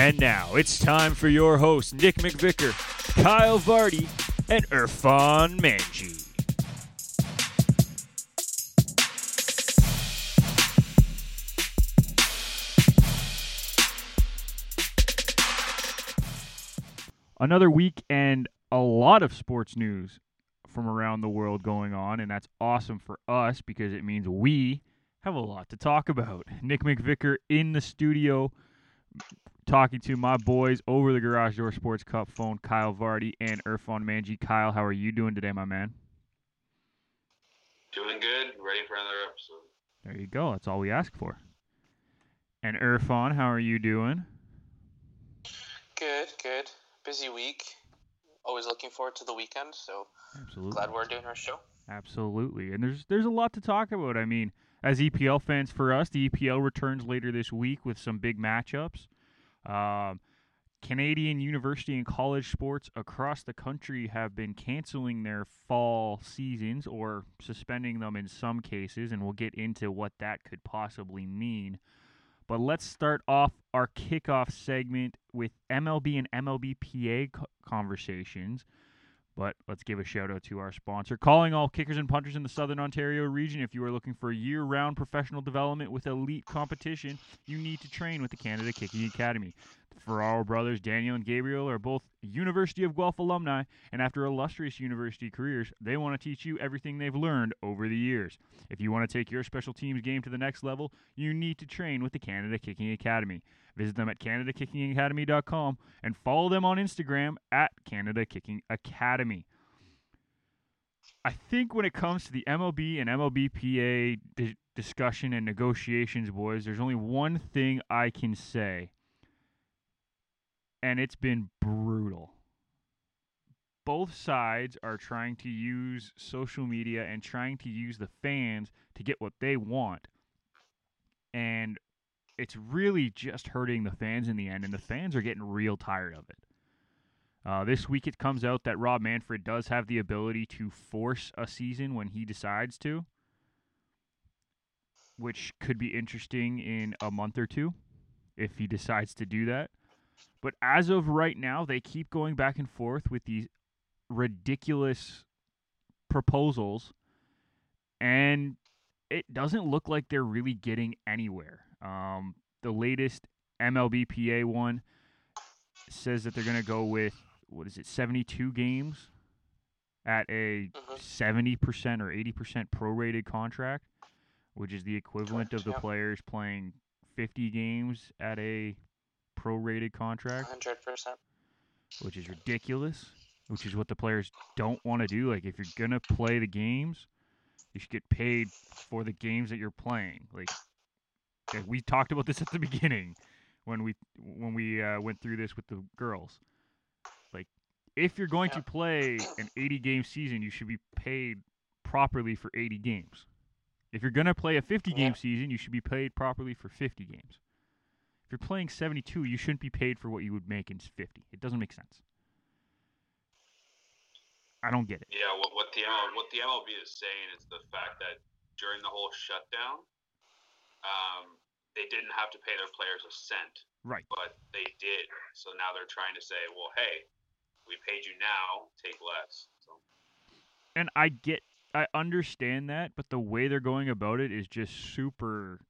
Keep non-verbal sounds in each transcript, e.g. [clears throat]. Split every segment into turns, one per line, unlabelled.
And now it's time for your hosts, Nick McVicker, Kyle Vardy, and Irfan Manji. Another week and a lot of sports news from around the world going on, and that's awesome for us because it means we have a lot to talk about. Nick McVicker in the studio talking to my boys over the Garage Door Sports Cup phone, Kyle Vardy and Irfan Manji. Kyle, how are you doing today, my man?
Doing good. Ready for another episode.
There you go. That's all we ask for. And Irfan, how are you doing?
Good, good. Busy week. Always looking forward to the weekend, so
Absolutely.
glad we're doing our show.
Absolutely. And there's there's a lot to talk about. I mean, as EPL fans for us, the EPL returns later this week with some big matchups. Um, Canadian university and college sports across the country have been canceling their fall seasons or suspending them in some cases, and we'll get into what that could possibly mean. But let's start off our kickoff segment with MLB and MLBPA co- conversations. But let's give a shout out to our sponsor. Calling all kickers and punters in the Southern Ontario region. If you are looking for year round professional development with elite competition, you need to train with the Canada Kicking Academy. The Ferraro brothers, Daniel and Gabriel, are both University of Guelph alumni, and after illustrious university careers, they want to teach you everything they've learned over the years. If you want to take your special teams game to the next level, you need to train with the Canada Kicking Academy. Visit them at CanadaKickingAcademy.com and follow them on Instagram at Canada Kicking Academy. I think when it comes to the MLB and MLBPA di- discussion and negotiations, boys, there's only one thing I can say, and it's been brutal. Both sides are trying to use social media and trying to use the fans to get what they want. And it's really just hurting the fans in the end, and the fans are getting real tired of it. Uh, this week it comes out that Rob Manfred does have the ability to force a season when he decides to, which could be interesting in a month or two if he decides to do that. But as of right now, they keep going back and forth with these ridiculous proposals, and it doesn't look like they're really getting anywhere. Um, the latest MLBPA one says that they're going to go with what is it, 72 games at a
Mhm.
70% or 80% prorated contract, which is the equivalent of the
yeah.
players playing 50 games at a prorated contract,
100%.
which is ridiculous, which is what the players don't want to do. Like, if you're going to play the games, you should get paid for the games that you're playing. Like, we talked about this at the [laughs] beginning when we when we uh, went through this with the girls. Like, if you're going to play an 80 game season, you should be paid properly for 80 games. If you're gonna play a 50 game
Yeah.
season, you should be paid properly for 50 games. If you're playing 72, you shouldn't be paid for what you would make in 50. It doesn't make sense. I don't get it.
Yeah, what, what the ML, what the MLB is saying is the fact that during the whole shutdown, um, they didn't have to pay their players a cent,
Right.
but they did. So now they're trying to say, well, hey, we paid you now, take less. So
and I get I understand that, but the way they're going about it is just super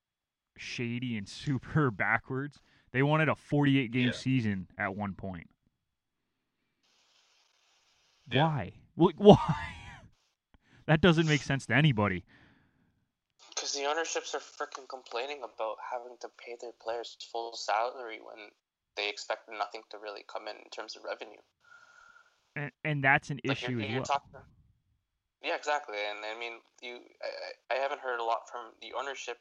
shady and [laughs] super backwards. They wanted a 48 game
Yeah.
season at one point.
Yeah.
Why? [laughs] Why? that doesn't make sense to anybody.
Because the ownerships are freaking complaining about having to pay their players full salary when they expect nothing to really come in in terms of revenue.
And, and that's an
Like
issue
you're,
as well.
talking. Yeah, exactly. And I mean, you, I, I I haven't heard a lot from the ownership,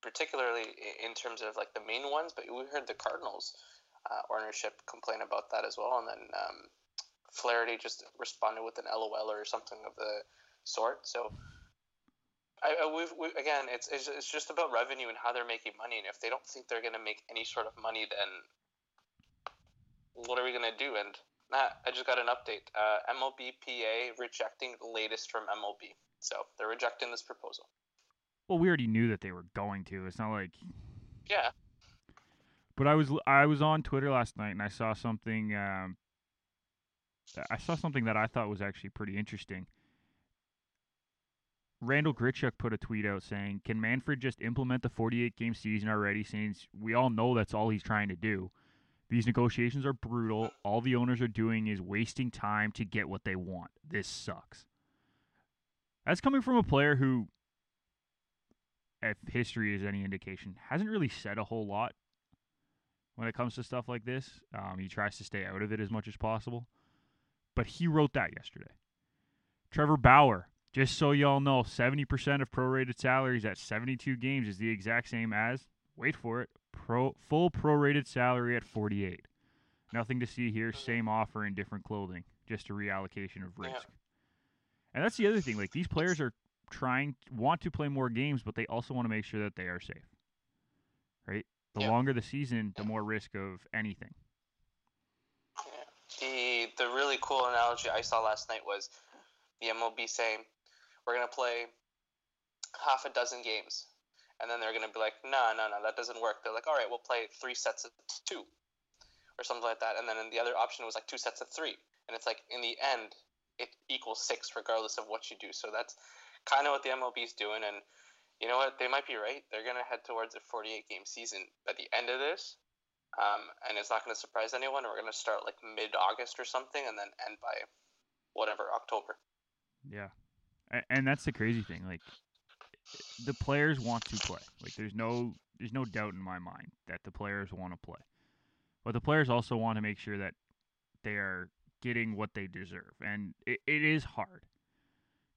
particularly in terms of like the main ones, but we heard the Cardinals uh, ownership complain about that as well. And then um, Flaherty just responded with an LOL or something of the sort. So, I, I we've, we, again, it's, it's it's just about revenue and how they're making money. And if they don't think they're gonna make any sort of money, then what are we gonna do? And Matt, I just got an update. Uh, MLBPA rejecting the latest from MLB. So they're rejecting this proposal.
Well, we already knew that they were going to. It's not like
Yeah.
But I was I was on Twitter last night and I saw something. Um, I saw something that I thought was actually pretty interesting. Randall Grichuk put a tweet out saying, "Can Manfred just implement the 48 game season already? Since we all know that's all he's trying to do. These negotiations are brutal. All the owners are doing is wasting time to get what they want. This sucks." That's coming from a player who, if history is any indication, hasn't really said a whole lot when it comes to stuff like this. Um, he tries to stay out of it as much as possible. But he wrote that yesterday. Trevor Bauer, just so y'all know, 70% of prorated salaries at 72 games is the exact same as, wait for it, pro full prorated salary at 48. Nothing to see here, same offer in different clothing, just a reallocation of risk.
Yeah.
And that's the other thing, like these players are trying want to play more games, but they also want to make sure that they are safe. Right? The
Yeah.
longer the season, the more risk of anything.
Yeah. The the really cool analogy I saw last night was the MLB saying we're gonna play half a dozen games, and then they're gonna be like, no, no, no, that doesn't work. They're like, all right, we'll play three sets of two, or something like that. And then the other option was like two sets of three, and it's like in the end, it equals six regardless of what you do. So that's kind of what the MLB is doing, and you know what? They might be right. They're gonna head towards a 48 game season at the end of this. Um, and it's not going to surprise anyone. We're going to start like mid August or something, and then end by whatever October.
Yeah. And that's the crazy thing. Like the players want to play. Like there's no there's no doubt in my mind that the players want to play. But the players also want to make sure that they are getting what they deserve. And it, it is hard.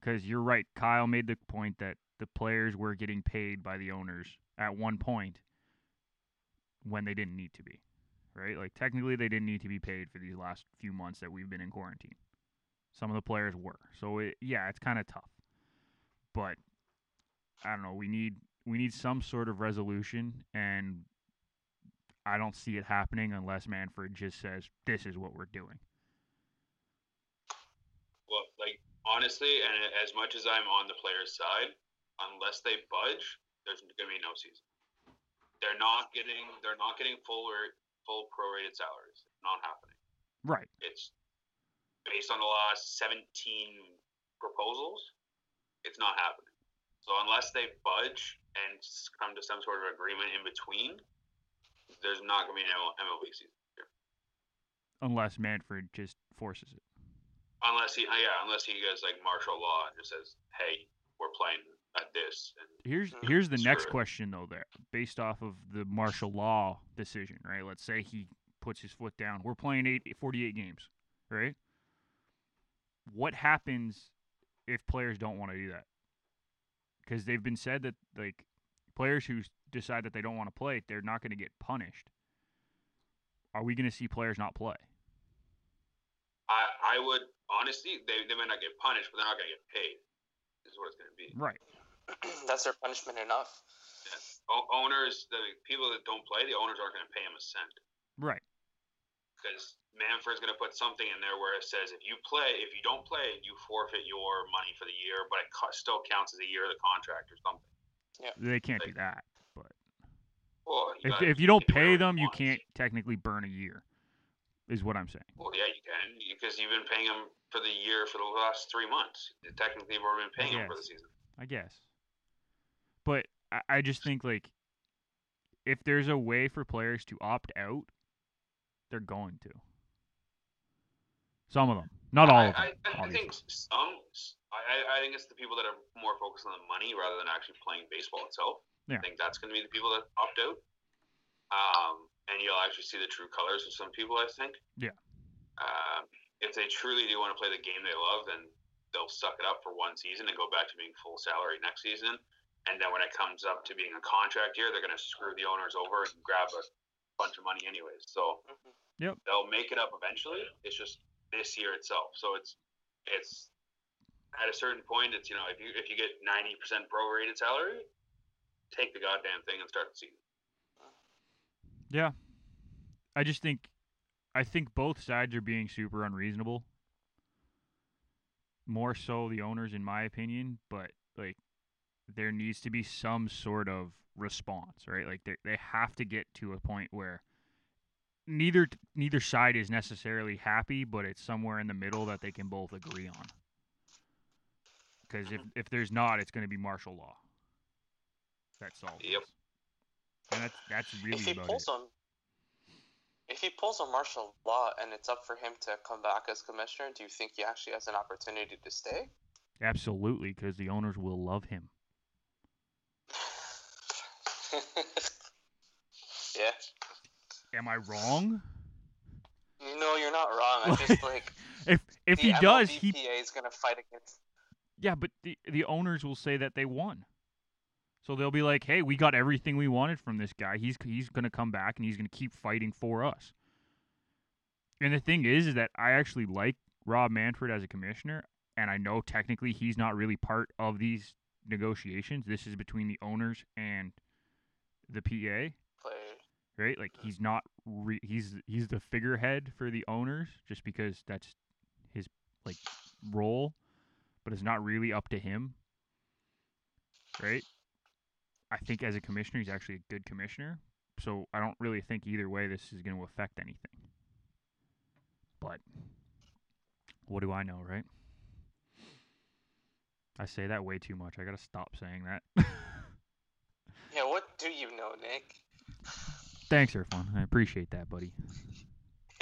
Cuz you're right. Kyle made the point that the players were getting paid by the owners at one point when they didn't need to be. Right? Like technically they didn't need to be paid for these last few months that we've been in quarantine. Some of the players were. So it, yeah, it's kind of tough. But I don't know, we need we need some sort of resolution and I don't see it happening unless Manfred just says this is what we're doing.
Well, like honestly, and as much as I'm on the players' side, unless they budge, there's going to be no season. They're not getting they're not getting full or full prorated salaries. It's not happening.
Right.
It's based on the last 17 proposals. It's not happening. So unless they budge and come to some sort of agreement in between, there's not going to be an ML- MLB season. here.
Unless Manfred just forces it.
Unless he, uh, yeah, unless he goes like martial law and just says, "Hey, we're playing at this," and
Here's
Mhm.
here's the next
Sure.
question though there based off of the martial law decision, right? Let's say he puts his foot down. We're playing eight, 48 games, right? What happens if players don't want to do that? Cuz they've been said that like players who decide that they don't want to play, they're not going to get punished. Are we going to see players not play?
I, I would honestly, they, they might not get punished, but they're not going to get paid. Is what it's going to be.
Right. [clears throat]
That's their punishment enough.
O- owners, the people that don't play, the owners aren't going to pay them a cent
Right.
because Manfred's going to put something in there where it says if you play, if you don't play, you forfeit your money for the year, but it co- still counts as a year of the contract or something.
Yeah, They can't do that. But
Well,
if if you don't pay them, you can't technically burn a year. Is what I'm saying.
Well, yeah, you can because you've been paying them for the year for the last three months. Technically, you've already been paying them for the season.
I guess. But I, I just think like if there's a way for players to opt out, they're going to. Some of them, not all
I,
of them.
I, I think some. I, I- I think it's the people that are more focused on the money rather than actually playing baseball itself.
Yeah.
I think that's going to be the people that opt out. Um, and you'll actually see the true colors of some people. I think.
Yeah.
Um, if they truly do want to play the game they love, then they'll suck it up for one season and go back to being full salary next season. And then when it comes up to being a contract year, they're going to screw the owners over and grab a bunch of money anyways. So
Mhm.
Yep.
they'll make it up eventually. It's just this year itself. So it's it's at a certain point, it's you know if you if you get ninety percent prorated salary, take the goddamn thing and start the season.
Yeah. I just think I think both sides are being super unreasonable. More so the owners in my opinion, but like there needs to be some sort of response, right? Like they they have to get to a point where neither neither side is necessarily happy, but it's somewhere in the middle that they can both agree on. Because if if there's not, it's going to be martial law. That's all.
Yep.
And that's that's really
if he
about
pulls
it.
on, if he pulls a martial law and it's up for him to come back as commissioner, do you think he actually has an opportunity to stay?
Absolutely, because the owners will love him. [laughs]
yeah.
Am I wrong?
No, you're not wrong. I just like [laughs]
If if he does, he
is gonna fight against.
yeah, but the the owners will say that they won. So they'll be like, "Hey, we got everything we wanted from this guy. He's he's going to come back and he's going to keep fighting for us." And the thing is, is that I actually like Rob Manfred as a commissioner, and I know technically he's not really part of these negotiations. This is between the owners and the PA. Right? Like he's not re- he's he's the figurehead for the owners just because that's his like role, but it's not really up to him. Right? I think as a commissioner he's actually a good commissioner. So I don't really think either way this is going to affect anything. But what do I know, right? I say that way too much. I got to stop saying that. [laughs]
Yeah, what do you know, Nick?
Thanks, Irfan. I appreciate that, buddy. [laughs]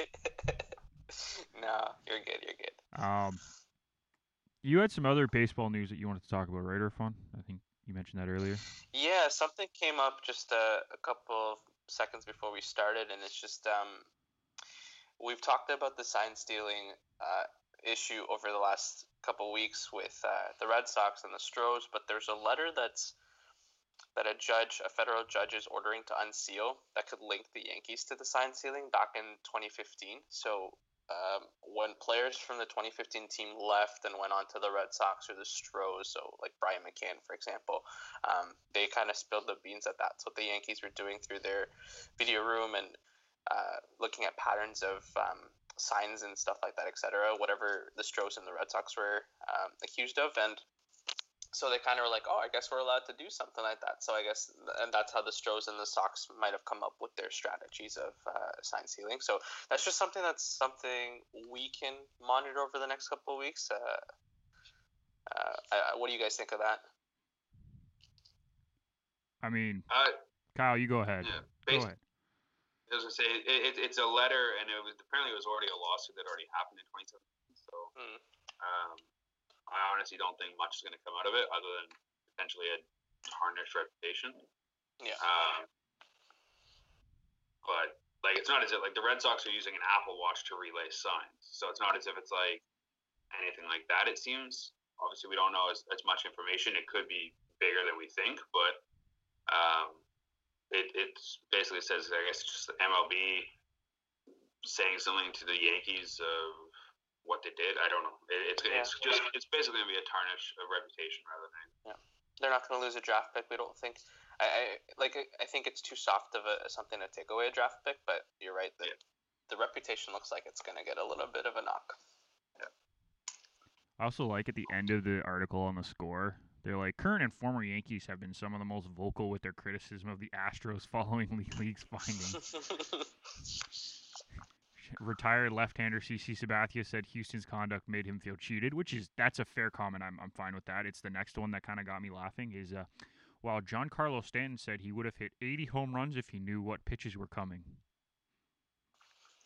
no, you're good. You're good.
Um, you had some other baseball news that you wanted to talk about, right, Irfan? I think you mentioned that earlier.
Yeah, something came up just a, a couple of seconds before we started, and it's just um, we've talked about the sign stealing uh, issue over the last couple weeks with uh, the Red Sox and the Stros, but there's a letter that's that a judge, a federal judge, is ordering to unseal that could link the Yankees to the sign stealing back in 2015. So um, when players from the 2015 team left and went on to the Red Sox or the Stros, so like Brian McCann, for example, um, they kind of spilled the beans at that. That's what the Yankees were doing through their video room and uh, looking at patterns of um, signs and stuff like that, etc. Whatever the Stros and the Red Sox were um, accused of, and so they kind of were like, oh, I guess we're allowed to do something like that. So I guess, and that's how the Stros and the Sox might have come up with their strategies of uh, sign stealing. So that's just something that's something we can monitor over the next couple of weeks. Uh, uh, uh, what do you guys think of that?
I mean,
Uh,
Kyle, you go ahead.
yeah,
Go ahead.
I was gonna say it, it, it's a letter, and it was apparently it was already a lawsuit that already happened in 2017. So
Hmm.
um, I honestly don't think much is gonna come out of it, other than potentially a tarnished reputation.
Yeah.
Um, but like it's not as if like the Red Sox are using an Apple Watch to relay signs, so it's not as if it's like anything like that. It seems. Obviously, we don't know as, as much information. It could be bigger than we think, but um, it it's basically says I guess just MLB saying something to the Yankees of what they did. I don't know. It, it's it's just it's basically gonna be a tarnish of reputation rather than Yeah,
They're not going to lose a draft pick. We don't think. I, I like. I think it's too soft of a something to take away a draft pick. But you're right. The,
Yeah.
the reputation looks like it's going to get a little bit of a knock. Yeah.
I also like at the end of the article on the score, they're like current and former Yankees have been some of the most vocal with their criticism of the Astros following [laughs] the league's findings. [laughs] Retired left-hander CC Sabathia said Houston's conduct made him feel cheated, which is that's a fair comment. I'm I'm fine with that. It's the next one that kind of got me laughing. Is uh, while Giancarlo Stanton said he would have hit 80 home runs if he knew what pitches were coming.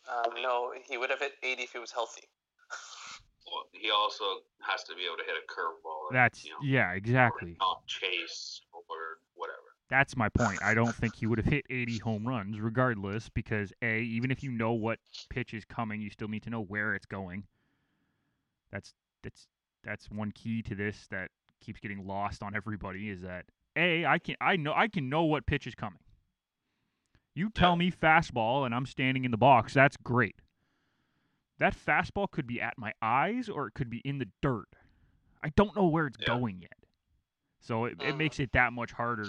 um, no, he would have hit 80 if he was healthy.
well, he also has to be able to hit a curveball. and,
That's
you know,
yeah, exactly.
Not chase or whatever.
That's my point. I don't think he would have hit 80 home runs regardless because A, even if you know what pitch is coming, you still need to know where it's going. That's that's that's one key to this that keeps getting lost on everybody is that A, I can I know I can know what pitch is coming. You tell me fastball and I'm standing in the box, that's great. that fastball could be at my eyes or it could be in the dirt. I don't know where it's
Yeah.
going yet. So it, it
Mhm.
makes it that much harder.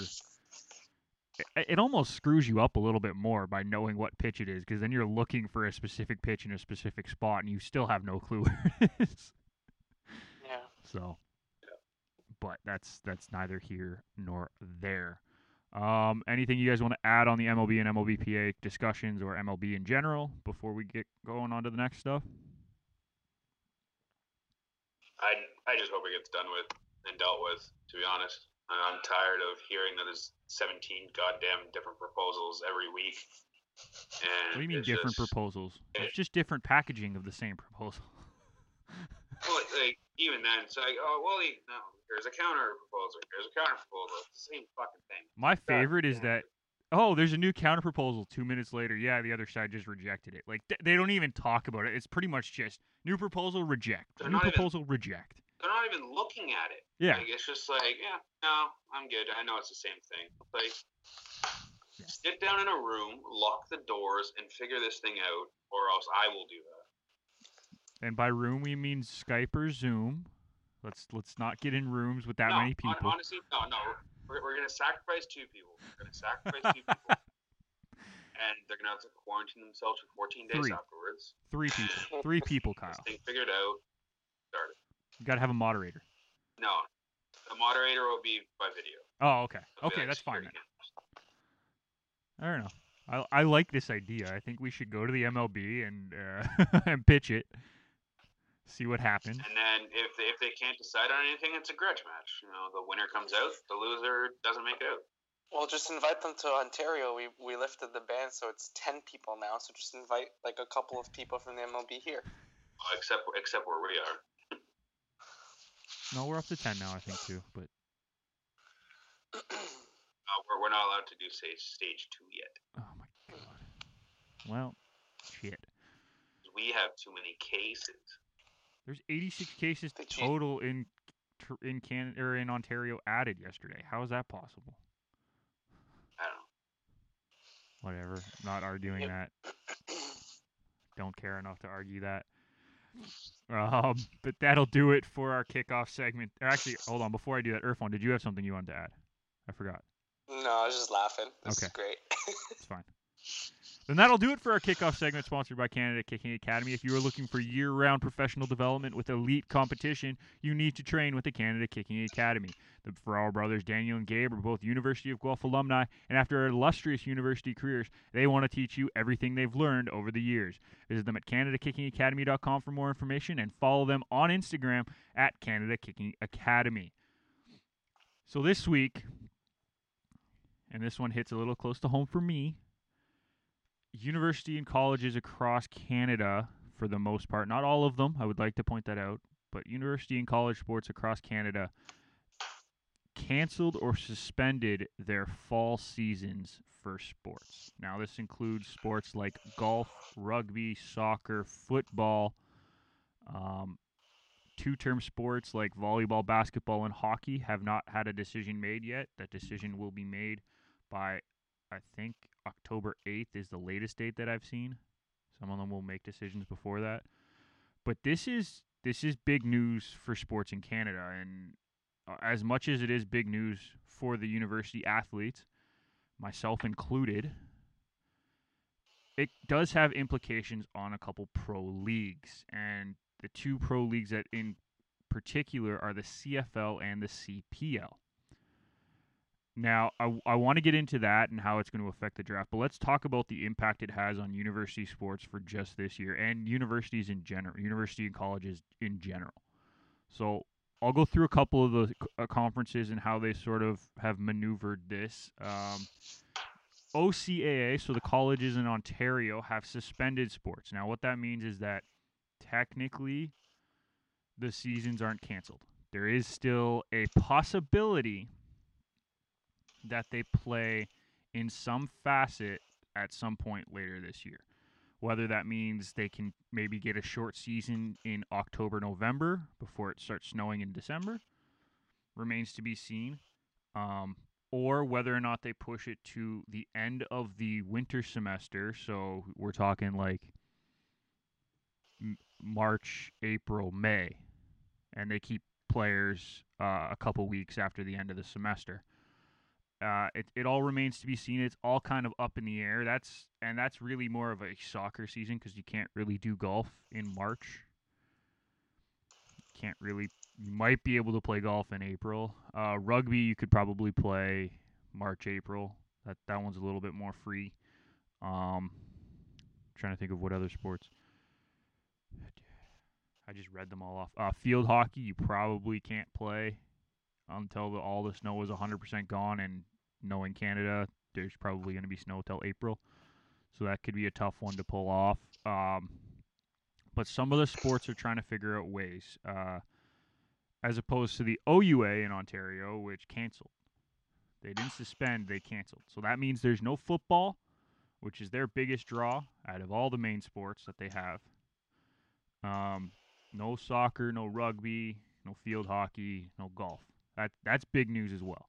It, it almost screws you up a little bit more by knowing what pitch it is because then you're looking for a specific pitch in a specific spot and you still have no clue where it is.
Yeah.
So, but that's that's neither here nor there. Um, anything you guys want to add on the MLB and MLBPA discussions or MLB in general before we get going on to the next stuff?
I I just hope it gets done with and dealt with. To be honest, And I'm tired of hearing that there's 17 goddamn different proposals every week. And
What do you mean different
just-
proposals?
it-
It's just different packaging of the same proposal. [laughs]
Well, like even then, it's like, oh well, he, no, here's a counter proposal. Here's a counter proposal. It's the same fucking thing.
My
God
favorite is
damn
that oh, there's a new counter proposal. Two minutes later, yeah, the other side just rejected it. Like th- they don't even talk about it. It's pretty much just new proposal reject, new
not even-
proposal reject.
They're not even looking at it.
Yeah,
Like, it's just like, yeah, no, I'm good. I know it's the same thing. Like,
Yeah.
sit down in a room, lock the doors, and figure this thing out, or else I will do that.
and by room we mean Skype or Zoom. Let's let's not get in rooms with that
no,
many people.
honestly, no, no. We're, we're gonna sacrifice two people. We're gonna sacrifice two people, [laughs] and they're gonna have to quarantine themselves for 14 days
Three.
afterwards.
Three people. [laughs] Three people, Kyle.
This thing figured out. Started.
You gotta have a moderator.
No, the moderator will be by video.
Oh, okay.
It'll
Okay,
like
that's fine then.
cameras.
I don't know. I I like this idea. I think we should go to the MLB and uh, [laughs] and pitch it. See what happens.
And then if they, if they can't decide on anything, it's a grudge match. You know, the winner comes out, the loser doesn't make it out.
Well, just invite them to Ontario. We we lifted the ban, so it's ten people now. So just invite like a couple of people from the MLB here.
Well, except except where we are.
No, we're up to ten now, I think too. But [clears throat]
Uh, we're, we're not allowed to do say stage two yet.
oh my god. Well, shit.
We have too many cases.
There's 86 cases total in in Canada or in Ontario added yesterday. How is that possible?
I don't know.
Whatever. Not arguing that. [clears throat] Don't care enough to argue that. Um, but that'll do it for our kickoff segment. Or actually, hold on. Before I do that, Irfan, did you have something you wanted to add? I forgot.
no, I was just laughing. This
Okay.
is great. [laughs]
It's fine. Then that'll do it for our kickoff segment sponsored by Canada Kicking Academy. If you are looking for year round professional development with elite competition, you need to train with the Canada Kicking Academy. The Ferraro brothers, Daniel and Gabe, are both University of Guelph alumni, and after illustrious university careers, they want to teach you everything they've learned over the years. Visit them at CanadaKickingAcademy.com for more information and follow them on Instagram at Canada Kicking Academy. So this week, and this one hits a little close to home for me university and colleges across Canada, for the most part, not all of them, I would like to point that out, but university and college sports across Canada canceled or suspended their fall seasons for sports. Now, this includes sports like golf, rugby, soccer, football, um, two term sports like volleyball, basketball, and hockey have not had a decision made yet. That decision will be made by, I think, October 8th is the latest date that I've seen. Some of them will make decisions before that. But this is this is big news for sports in Canada and uh, as much as it is big news for the university athletes, myself included, it does have implications on a couple pro leagues and the two pro leagues that in particular are the CFL and the CPL. Now, I, I want to get into that and how it's going to affect the draft, but let's talk about the impact it has on university sports for just this year and universities in general, university and colleges in general. So, I'll go through a couple of the uh, conferences and how they sort of have maneuvered this. Um, OCAA, so the colleges in Ontario, have suspended sports. Now, what that means is that technically the seasons aren't canceled. There is still a possibility that they play in some facet at some point later this year. Whether that means they can maybe get a short season in October, November before it starts snowing in December remains to be seen. Um, or whether or not they push it to the end of the winter semester. So we're talking like m- March, April, May, and they keep players uh, a couple weeks after the end of the semester. Uh, it it all remains to be seen. It's all kind of up in the air. That's and that's really more of a soccer season because you can't really do golf in March. Can't really. You might be able to play golf in April. Uh, rugby you could probably play March, April. That that one's a little bit more free. Um, trying to think of what other sports. I just read them all off. Uh, field hockey, you probably can't play until the, all the snow is 100% gone. And knowing Canada, there's probably going to be snow till April. So that could be a tough one to pull off. Um, but some of the sports are trying to figure out ways, uh, as opposed to the OUA in Ontario, which canceled. They didn't suspend, they canceled. So that means there's no football, which is their biggest draw out of all the main sports that they have. Um, no soccer, no rugby, no field hockey, no golf. That that's big news as well.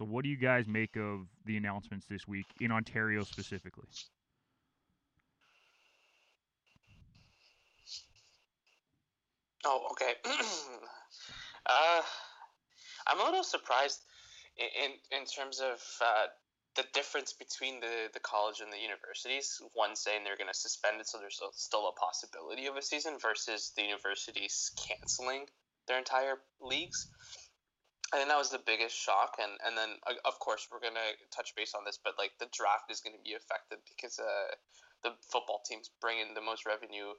So what do you guys make of the announcements this week in Ontario specifically?
Oh, okay. [clears throat] uh, I'm a little surprised in in, terms of uh, the difference between the, the college and the universities. One saying they're going to suspend it, so there's still a possibility of a season, versus the universities canceling their entire leagues. I think that was the biggest shock, and and then uh, of course we're gonna touch base on this, but like the draft is gonna be affected because uh, the football teams bring in the most revenue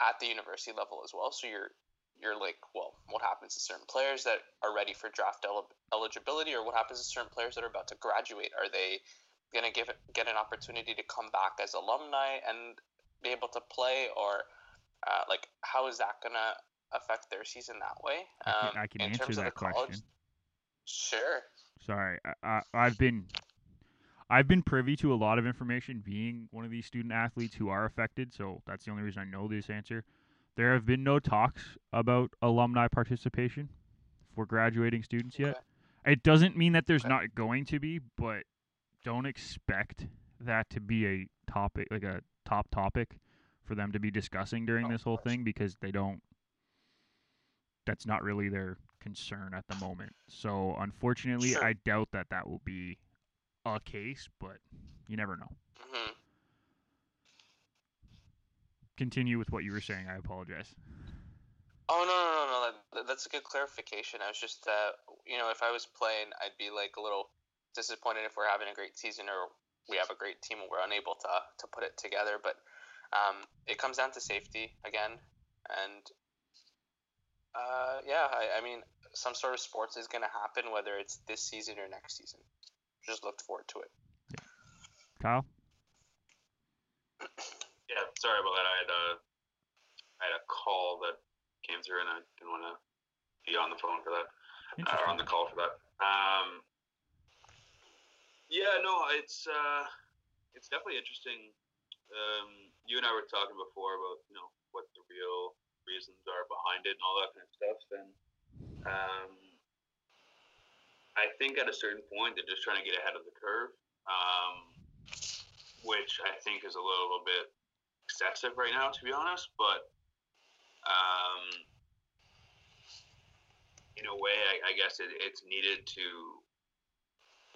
at the university level as well. So you're you're like, well, what happens to certain players that are ready for draft el- eligibility, or what happens to certain players that are about to graduate? Are they gonna give get an opportunity to come back as alumni and be able to play, or uh, like how is that gonna affect their season that way?
I can,
Um,
I can
in
answer
terms of
that
the college,
question.
Sure.
Sorry, I, I, I've been I've been privy to a lot of information being one of these student athletes who are affected, so that's the only reason I know this answer. There have been no talks about alumni participation for graduating students yet.
Okay.
It doesn't mean that there's
Okay.
not going to be, but don't expect that to be a topic like a top topic for them to be discussing during
Oh,
this whole thing because they don't that's not really their concern at the moment. So unfortunately,
Sure.
I doubt that that will be a case, but you never know.
hmm
Continue with what you were saying. I apologize.
Oh no no no no! That, that's a good clarification. I was just, uh, you know, if I was playing, I'd be like a little disappointed if we're having a great season or we have a great team and we're unable to to put it together. But um, it comes down to safety again, and uh, yeah, I, I mean, some sort of sports is going to happen, whether it's this season or next season. Just look forward to it.
Kyle? [clears throat]
Yeah, sorry about that. I had a I had a call that came through, and I didn't want to be on the phone for that. Uh, or on the call for that. Um, yeah, no, it's uh, it's definitely interesting. Um, you and I were talking before about you know what the real reasons are behind it and all that kind of stuff, and um, I think at a certain point they're just trying to get ahead of the curve, um, which I think is a little bit excessive right now, to be honest. But um, in a way, I, I guess it, it's needed to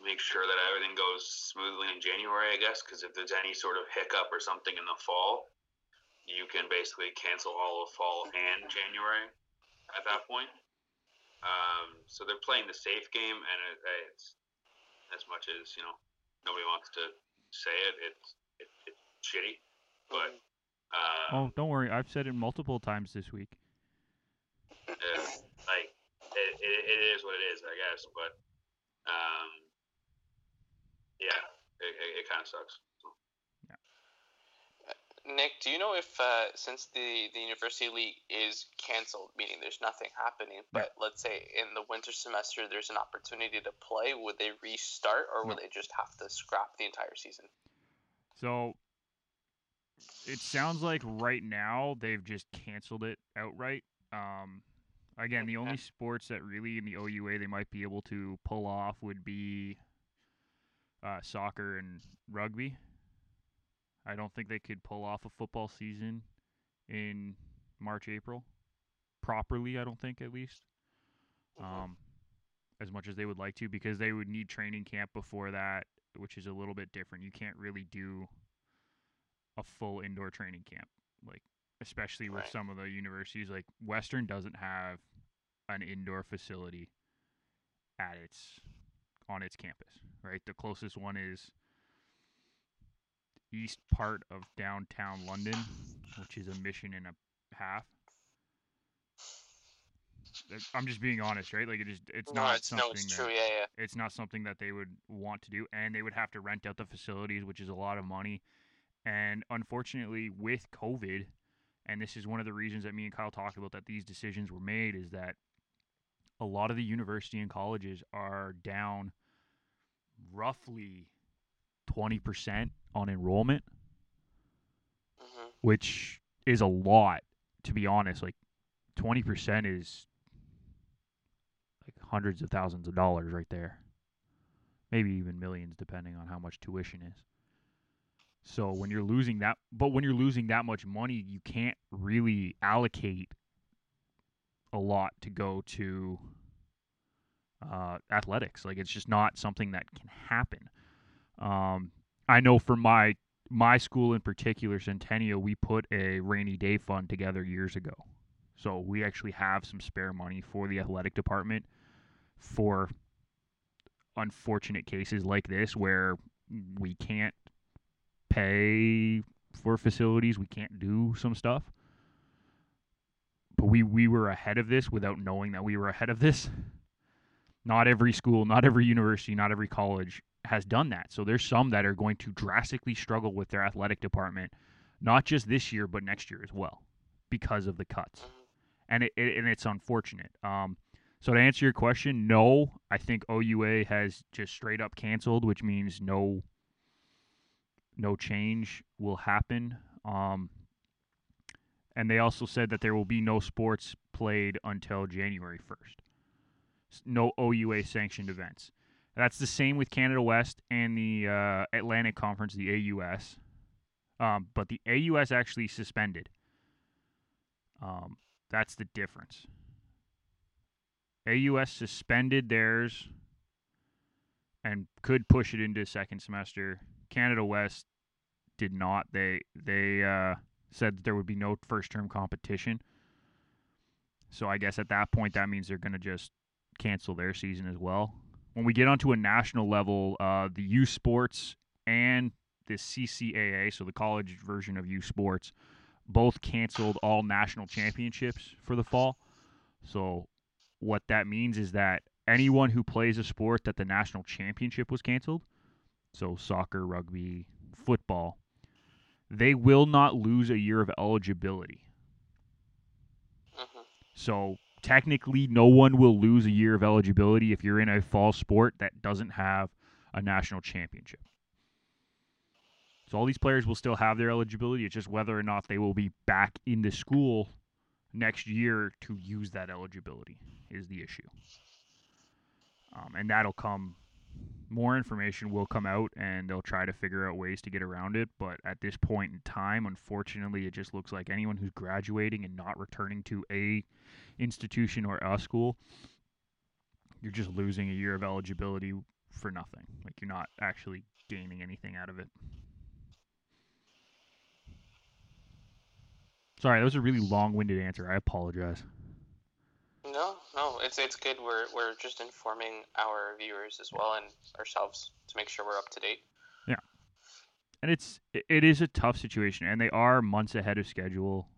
make sure that everything goes smoothly in January. I guess because if there's any sort of hiccup or something in the fall, you can basically cancel all of fall and January at that point. Um, so they're playing the safe game, and it, it's as much as you know nobody wants to say it. It's it, it's shitty, but um,
Oh, don't worry. I've said it multiple times this week.
uh, like it, it, it is what it is, I guess. But um, yeah, it, it, it kind of sucks.
Nick, do you know if uh, since the the university league is canceled, meaning there's nothing happening, but let's say in the winter semester there's an opportunity to play, would they restart or would they just have to scrap the entire season?
So it sounds like right now they've just canceled it outright. Um, again, the only sports that really in the OUA they might be able to pull off would be uh, soccer and rugby. I don't think they could pull off a football season in March, April. Properly, I don't think at least.
Mhm.
Um, as much as they would like to, because they would need training camp before that, which is a little bit different. You can't really do a full indoor training camp, like especially with some of the universities. Like Western doesn't have an indoor facility at its on its campus, right? The closest one is east part of downtown London, which is a mission and a half. I'm just being honest, right? Like it is, it's
no,
not
it's
something
no, it's
that
true. Yeah, yeah.
it's not something that they would want to do and they would have to rent out the facilities which is a lot of money and unfortunately with covid and this is one of the reasons that me and kyle talked about that these decisions were made is that a lot of the university and colleges are down roughly 20% on enrollment.
Hmm
which is a lot to be honest. Like 20% is like hundreds of thousands of dollars right there. Maybe even millions depending on how much tuition is. So when you're losing that but when you're losing that much money you can't really allocate a lot to go to uh, athletics. Like it's just not something that can happen um, i know for my my school in particular, Centennial, we put a rainy day fund together years ago. So we actually have some spare money for the athletic department for unfortunate cases like this where we can't pay for facilities, we can't do some stuff. But we, we were ahead of this without knowing that we were ahead of this. Not every school, not every university, not every college has done that. So there's some that are going to drastically struggle with their athletic department, not just this year but next year as well, because of the cuts.
Mhm.
And it, it and it's unfortunate. Um, so to answer your question, no, I think OUA has just straight up canceled, which means no no change will happen. Um, and they also said that there will be no sports played until January 1st. No OUA sanctioned events. That's the same with Canada West and the uh, Atlantic Conference, the AUS. Um, but the AUS actually suspended. Um, that's the difference. AUS suspended theirs and could push it into second semester. Canada West did not. They they uh, said that there would be no first term competition. So I guess at that point that means they're going to just cancel their season as well. When we get onto a national level, uh, the U Sports and the CCAA, so the college version of U Sports, both canceled all national championships for the fall. So what that means is that anyone who plays a sport that the national championship was canceled, so soccer, rugby, football, they will not lose a year of eligibility.
Mhm.
So technically, no one will lose a year of eligibility if you're in a fall sport that doesn't have a national championship. So all these players will still have their eligibility. It's just whether or not they will be back into school next year to use that eligibility is the issue. Um, and that'll come. More information will come out, and they'll try to figure out ways to get around it. But at this point in time, unfortunately, it just looks like anyone who's graduating and not returning to a institution or a school, you're just losing a year of eligibility for nothing. Like you're not actually gaining anything out of it. Sorry, that was a really long-winded answer. I apologize.
No, no, it's it's good. We're we're just informing our viewers as well and ourselves to make sure we're up to date.
Yeah, and it's it- is a tough situation and they are months ahead of schedule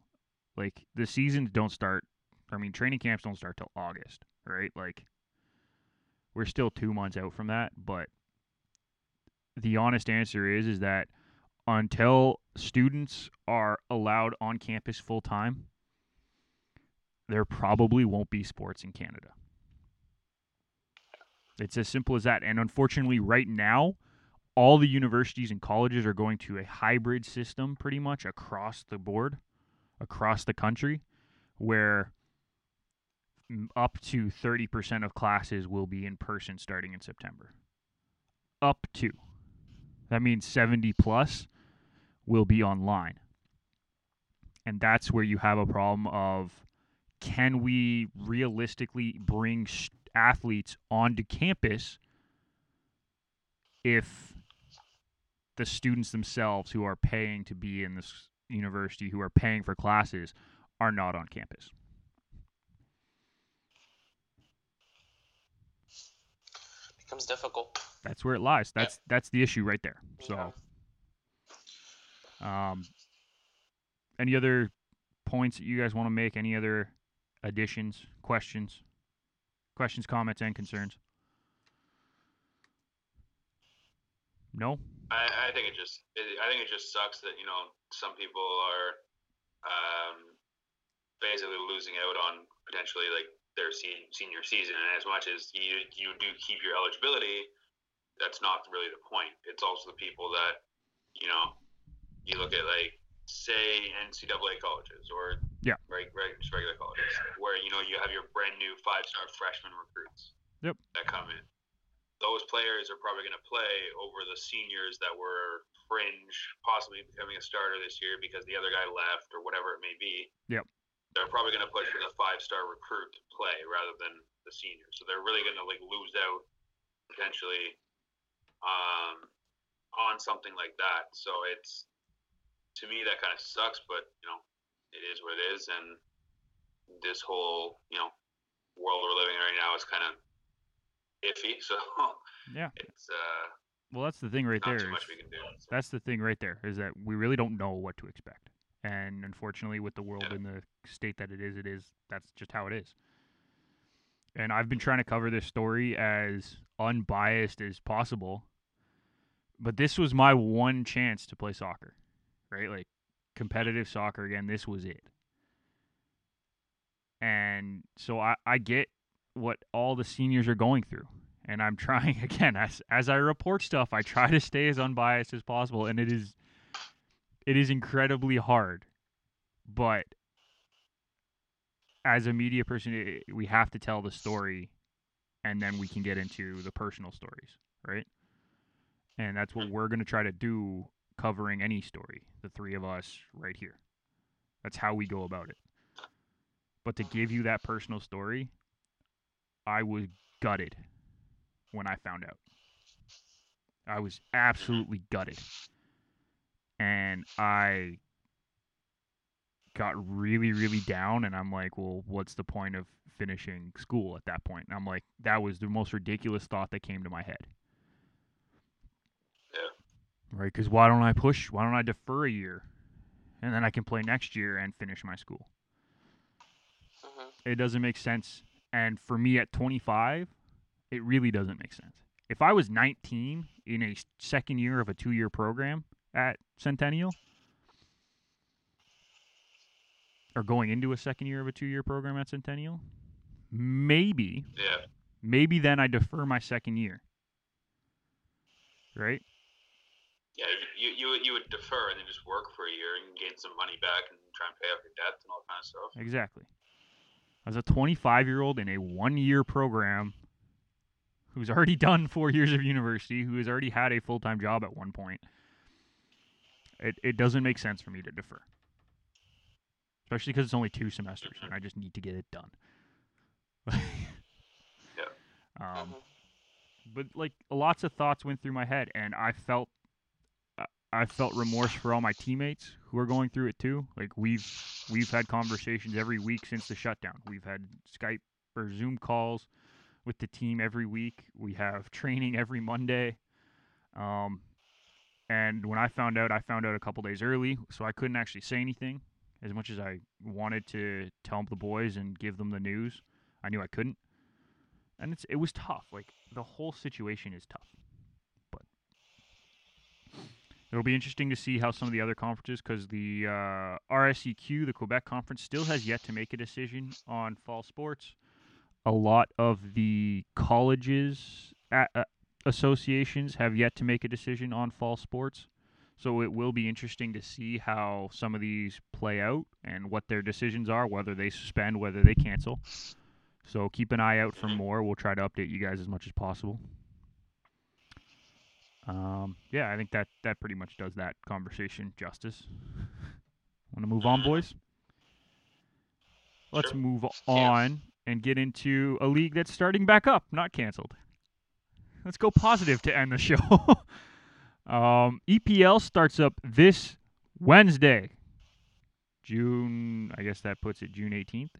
like the seasons don't start i mean training camps don't start till august right like we're still two months out from that but the honest answer is is that until students are allowed on campus full time there probably won't be sports in canada it's as simple as that and unfortunately right now all the universities and colleges are going to a hybrid system pretty much across the board, across the country, where up to 30% of classes will be in person starting in September. Up to. That means 70 plus will be online. and that's where you have a problem of can we realistically bring athletes onto campus if the students themselves who are paying to be in this university who are paying for classes are not on campus
Becomes difficult.
that's where it lies that's that's the issue right there so
Yeah.
Um, any other points that you guys want to make? Any other additions, questions, questions, comments, and concerns? No.
I, I think it just it, I think it just sucks that you know some people are um, basically losing out on potentially like their se- senior season. And as much as you you do keep your eligibility, that's not really the point. It's also the people that you know you look at like say NCAA colleges or
Yeah.
right, right just regular colleges where you know you have your brand new five star freshman recruits
Yep.
that come in those players are probably going to play over the seniors that were fringe, possibly becoming a starter this year because the other guy left or whatever it may be.
Yep.
They're probably going to push for the five-star recruit to play rather than the senior. So they're really going to like lose out potentially um, on something like that. So it's to me that kind of sucks, but you know it is what it is, and this whole you know world we're living in right now is kind of iffy. [laughs] So
Yeah.
it's uh,
Well, that's the thing right
not
there.
too much we can do. So,
That's the thing right there is that we really don't know what to expect. And unfortunately, with the world
Yeah.
in the state that it is, it is that's just how it is. And I've been trying to cover this story as unbiased as possible. But this was my one chance to play soccer, right? Like competitive soccer again. This was it. And so I, I get what all the seniors are going through and I'm [laughs] trying again as as I report stuff, I try to stay as unbiased as possible, and it is it is incredibly hard. But as a media person, we have to tell the story, and then we can get into the personal stories, right? And that's what we're gonna try to do, covering any story. The three of us right here. That's how we go about it. But to give you that personal story, I was gutted when I found out. I was absolutely gutted. And I got really, really down. And I'm like, well, what's the point of finishing school at that point? And I'm like, that was the most ridiculous thought that came to my head. Right? Because why don't I push? Why don't I defer a year? And then I can play next year and finish my school.
hmm
It doesn't make sense. And for me at 25, it really doesn't make sense. If I was 19 in a second year of a two year program at Centennial, or going into a second year of a two year program at Centennial, maybe,
yeah,
maybe then I defer my second year. Right?
Yeah, you, you would- you would defer and then just work for a year and gain some money back and try and pay off your debt and all kind of stuff.
Exactly. As a 25 year old in a one year program who's already done four years of university, who has already had a full time job at one point, it, it doesn't make sense for me to defer. Especially because it's only two semesters and I just need to get it done. Yeah. [laughs] Um,
hmm
but like lots of thoughts went through my head and i felt I- felt remorse for all my teammates who are going through it too. Like we've we've had conversations every week since the shutdown. We've had skype or zoom calls with the team every week. We have [laughs] training every monday. Um and when i found out i found out a couple days early so i couldn't actually say anything. As much as i wanted to tell the boys and give them the news i knew i couldn't. And it's it was tough. Like the whole situation is tough, it'll be interesting to see how some of the other conferences, because the uh, RSEQ, the Quebec conference, still has yet to make a decision on fall sports. A lot of the colleges uh, associations have yet to make a decision on fall sports. So it will be interesting to see how some of these play out and what their decisions are, whether they suspend, whether they cancel. So keep an eye out for more. We'll try to update you guys as much as possible. Um, yeah, I think that that pretty much does that conversation justice. [laughs] Want to move on, boys? Let's
Sure.
move
Yeah.
on and get into a league that's starting back up, not canceled. Let's go positive to end the [laughs] show. um, EPL starts up this Wednesday, June. I guess that puts it June 18th,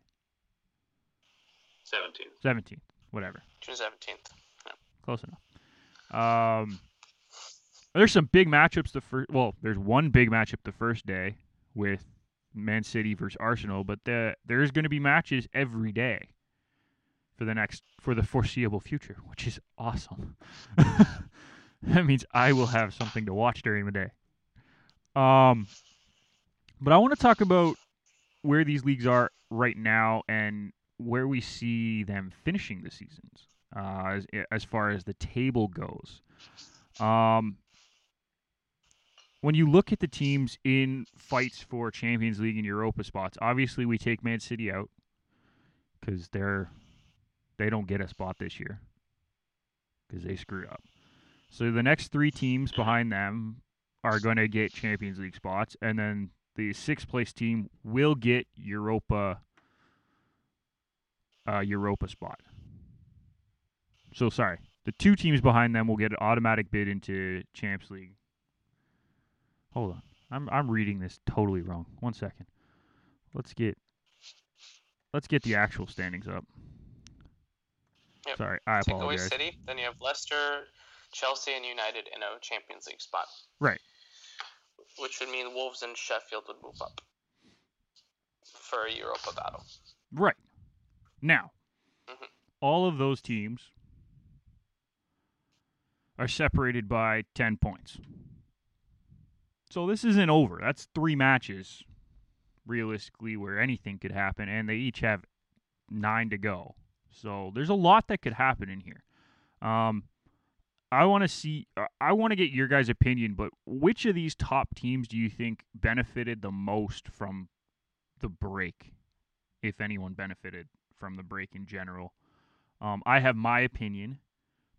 Seventeenth.
17th, whatever.
June seventeenth.
Close enough. Um, there's some big matchups. The first, well, there's one big matchup the first day with Man City versus Arsenal, but the, there's going to be matches every day for the next for the foreseeable future, which is awesome. [laughs] that means I will have something to watch during the day. Um, but I want to talk about where these leagues are right now and where we see them finishing the seasons uh, as as far as the table goes. Um, when you look at the teams in fights for Champions League and Europa spots, obviously we take Man City out because they're they don't get a spot this year because they screwed up. So the next three teams behind them are going to get Champions League spots, and then the sixth place team will get Europa uh, Europa spot. So sorry, the two teams behind them will get an automatic bid into Champs League. Hold on, I'm I'm reading this totally wrong. One second. Let's get let's get the actual standings up.
Yep.
Sorry, I
Take away. City, then you have Leicester, Chelsea, and United in a Champions League spot.
Right.
Which would mean Wolves and Sheffield would move up for a Europa battle.
Right. Now,
Mhm.
all of those teams are separated by 10 points. So this isn't over. That's three matches, realistically, where anything could happen, and they each have nine to go. So there's a lot that could happen in here. Um, I want to see. uh, I want to get your guys' opinion, but which of these top teams do you think benefited the most from the break, if anyone benefited from the break in general? Um, I have my opinion,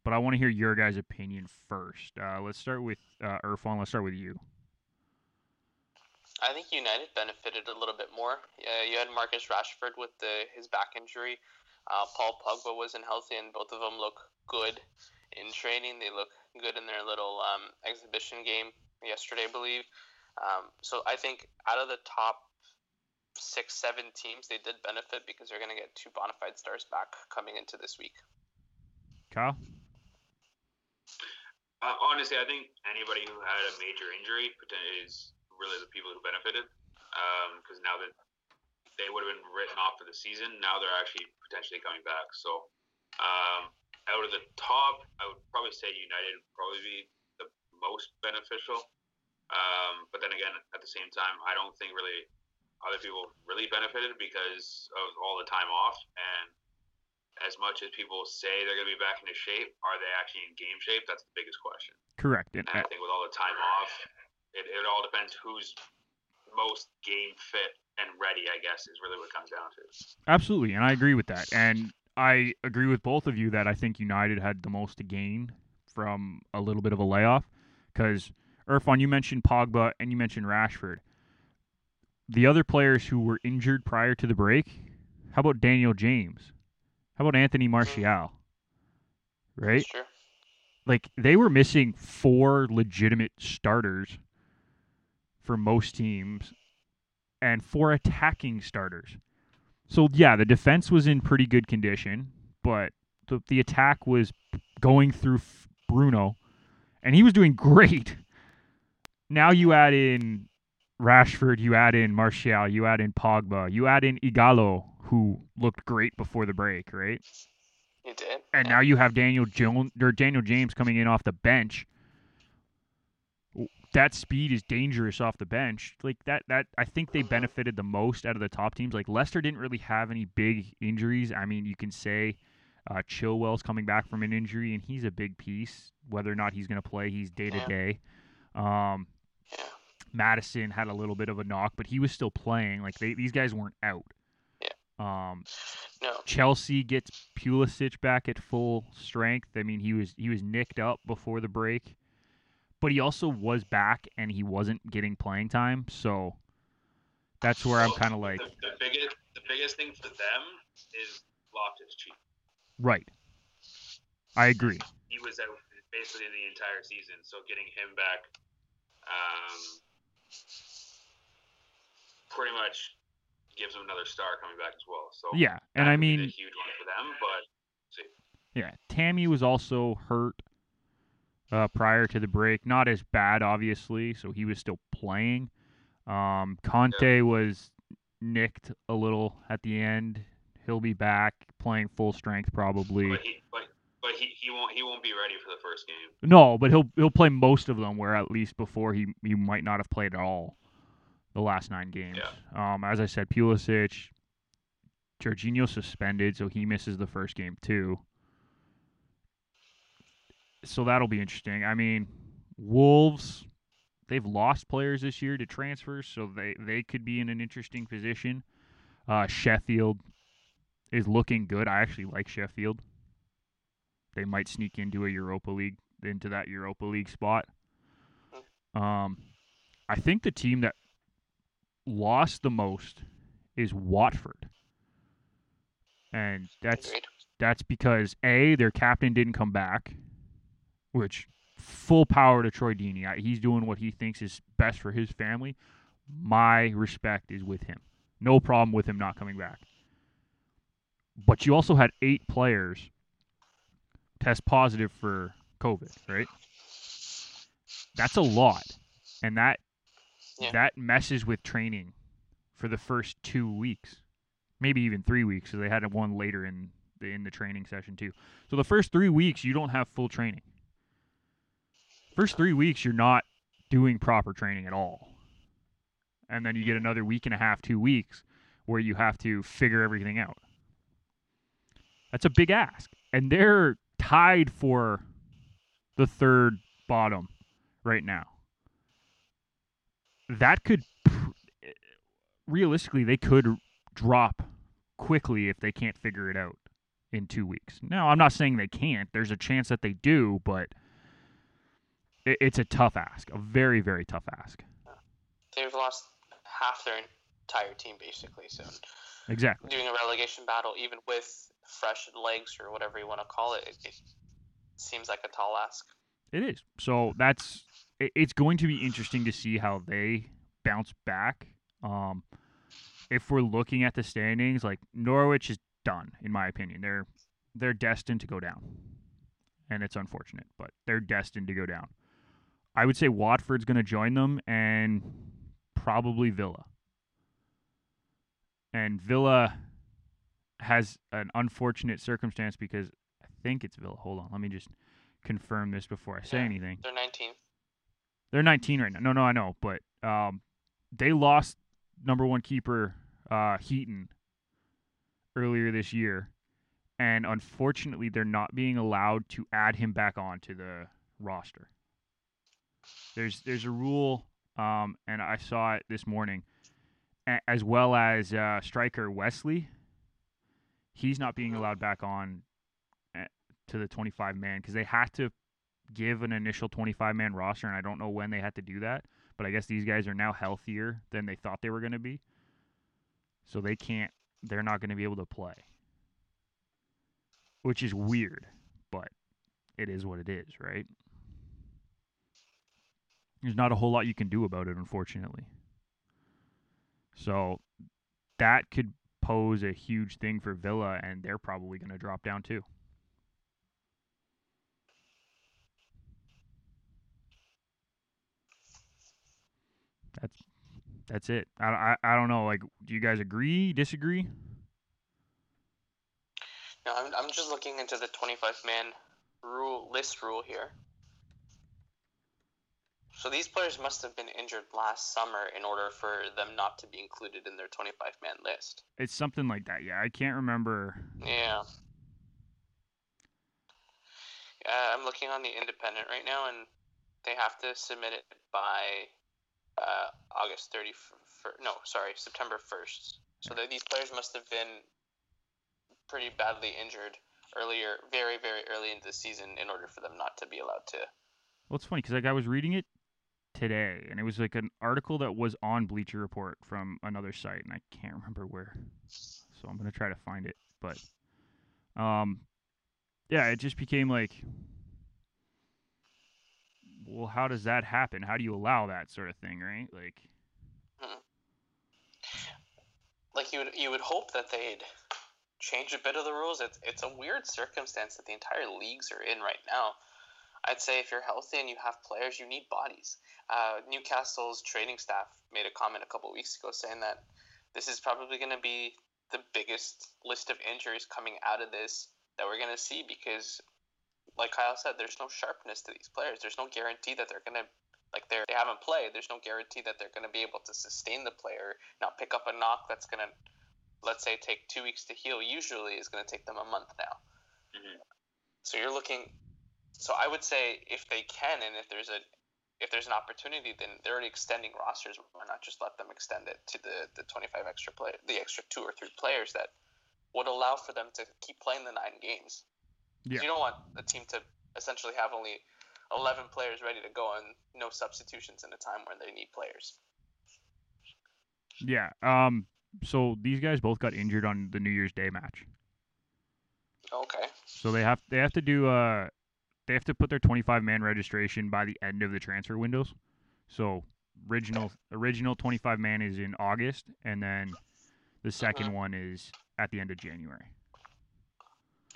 but I want to hear your guys' opinion first. Uh, let's start with uh, Irfan. Let's start with you.
I think United benefited a little bit more. Uh, you had Marcus Rashford with the his back injury. Uh, Paul Pogba wasn't healthy, and both of them look good in training. They look good in their little um, exhibition game yesterday, I believe. Um, so I think out of the top six, seven teams, they did benefit because they're going to get two bona fide stars back coming into this week.
Kyle.
Uh, honestly, I think anybody who had a major injury is really the people who benefited because now that they would have been written off for the season, now they're actually potentially coming back. So, um, out of the top, I would probably say United would probably be the most beneficial. Um, but then again, at the same time, I don't think really other people really benefited because of all the time off. And as much as people say they're going to be back into shape, are they actually in game shape? That's the biggest question.
Correct. And
I think with all the time off, it, it all depends who's most game fit and ready, I guess, is really what it comes down to.
Absolutely, and I agree with that. And I agree with both of you that I think United had the most to gain from a little bit of a layoff. Because Irfan, you mentioned Pogba and you mentioned Rashford. The other players who were injured prior to the break, how about Daniel James? How about Anthony hmm. Martial? Right?
Sure.
Like they were missing four legitimate starters for most teams and four attacking starters. So yeah, the defense was in pretty good condition, but the, the attack was going through Bruno and he was doing [laughs] great. Now you add in Rashford, you add in Martial, you add in Pogba, you add in Ighalo who looked great before the break, right?
You did.
and now you have Daniel Jones or Daniel James coming in off the bench. That speed is dangerous off the bench. Like that that I think they
Mhm.
benefited the most out of the top teams. Like Leicester didn't really have any big injuries. I mean, you can say uh, Chilwell's coming back from an injury, and he's a big piece. Whether or not he's going to play, he's day to day. Um. Maddison had a little bit of a knock, but he was still playing. Like they, these guys weren't out.
Yeah.
Um,
No.
Chelsea gets Pulisic back at full strength. I mean, he was he was nicked up before the break, but he also was back and he wasn't getting playing time. So That's where I'm kind of like,
the, the biggest the biggest thing for them is Loftus Cheek.
right. I agree.
He was out basically the entire season, so getting him back, um, pretty much gives him another star coming back as well. So
Yeah, and I mean,
huge one for them, but
Yeah, Tammy was also hurt uh, prior to the break. Not as bad, obviously, so he was still playing. Um, Kanté was nicked a little at the end. He'll be back playing full strength probably.
but he but but he, he won't he won't be ready for the first game.
No, but he'll he'll play most of them. Where at least before he he might not have played at all the last nine games. Um, as I said, Pulisic, Jorginho suspended, so he misses the first game too. So that'll be interesting. I mean, Wolves, they've lost players this year to transfers, so they they could be in an interesting position. Uh, Sheffield is looking good. I actually like Sheffield. They might sneak into a Europa League into that Europa League spot. Um, I think the team that lost the most is Watford, and that's that's because a their captain didn't come back, which full power to Troy Deeney. He's doing what he thinks is best for his family. My respect is with him. No problem with him not coming back. But you also had eight players test positive for COVID, right? That's a lot, and that
Yeah.
that messes with training for the first two weeks, maybe even three weeks, because they had one later in the in the training session too. So the first three weeks you don't have full training. First three weeks you're not doing proper training at all, and then you get another week and a half, two weeks, where you have to figure everything out. That's a big ask, and they're tied for the third bottom right now. That could realistically they could drop quickly if they can't figure it out in 2 weeks. Now, I'm not saying they can't. There's a chance that they do, but it's a tough ask, a very very tough ask.
They've lost half their entire team basically. So
Exactly.
doing a relegation battle, even with fresh legs or whatever you want to call it, it, it seems like a tall ask.
It is. So that's it, it's going to be interesting to see how they bounce back. Um, if we're looking at the standings, like Norwich is done, in my opinion. They're they're destined to go down, and it's unfortunate, but they're destined to go down. I would say Watford's going to join them, and probably Villa. And Villa has an unfortunate circumstance because I think it's Villa. Hold on, let me just confirm this before I say
Yeah.
anything.
They're 19.
They're 19 right now. No, no, I know, but um, they lost number one keeper uh, Heaton earlier this year, and unfortunately, they're not being allowed to add him back onto the roster. There's there's a rule, um, and I saw it this morning, as well as uh, striker Wesley. He's not being allowed back on uh, to the 25 man because they have to give an initial 25 man roster, and I don't know when they had to do that. But I guess these guys are now healthier than they thought they were going to be, so they can't. They're not going to be able to play, which is weird, but it is what it is, right? There's not a whole lot you can do about it, unfortunately. So that could pose a huge thing for Villa, and they're probably going to drop down too. That's that's it. I, I I don't know. Like, do you guys agree? Disagree?
No, I'm, I'm just looking into the 25 man rule list rule here. So these players must have been injured last summer in order for them not to be included in their 25 man list.
It's something like that. Yeah, I can't remember.
Yeah. Uh, I'm looking on the independent right now, and they have to submit it by uh, August 31st. No, sorry, September 1st. So that these players must have been pretty badly injured earlier, very, very early into the season, in order for them not to be allowed to.
Well, it's funny because like I was reading it today, and it was like an article that was on Bleacher Report from another site, and I can't remember where. So I'm gonna try to find it, but um, yeah, it just became like, well, how does that happen? How do you allow that sort of thing, right? Like,
like you would you would hope that they'd change a bit of the rules. It's it's a weird circumstance that the entire leagues are in right now. I'd say if you're healthy and you have players, you need bodies. Uh, Newcastle's training staff made a comment a couple weeks ago saying that this is probably going to be the biggest list of injuries coming out of this that we're going to see because, like Kyle said, there's no sharpness to these players. There's no guarantee that they're going to like they're, they haven't played. There's no guarantee that they're going to be able to sustain the player, not pick up a knock that's going to, let's say, take two weeks to heal. Usually, is going to take them a month now.
Mhm.
So you're looking. So I would say if they can, and if there's a if there's an opportunity, then they're already extending rosters. Why not just let them extend it to the, the 25 extra play, the extra two or three players that would allow for them to keep playing the nine games.
Yeah.
You don't want a team to essentially have only 11 players ready to go and no substitutions in a time where they need players.
yeah. Um, so these guys both got injured on the New Year's Day match.
Okay.
So they have they have to do uh they have to put their 25 man registration by the end of the transfer windows. So original original 25 man is in August and then the 2nd
Mhm.
one is at the end of January.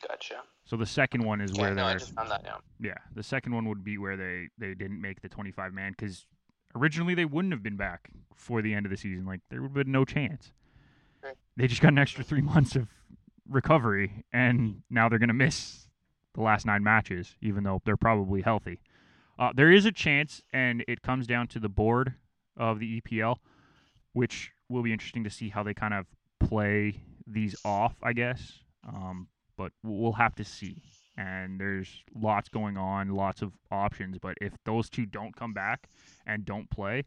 Gotcha.
So the second one is
Yeah,
where
no,
they're
just found that now.
yeah, the second one would be where they they didn't make the 25 man cuz originally they wouldn't have been back for the end of the season. Like there would have been no chance.
Right.
They just got an extra 3 [laughs] months of recovery and now they're going to miss the last 9 matches even though they're probably healthy. Uh, there is a chance and it comes down to the board of the EPL which will be interesting to see how they kind of play these off, I guess. Um, but we'll have to see and there's lots going on, lots of options. But if those two don't come back and don't play,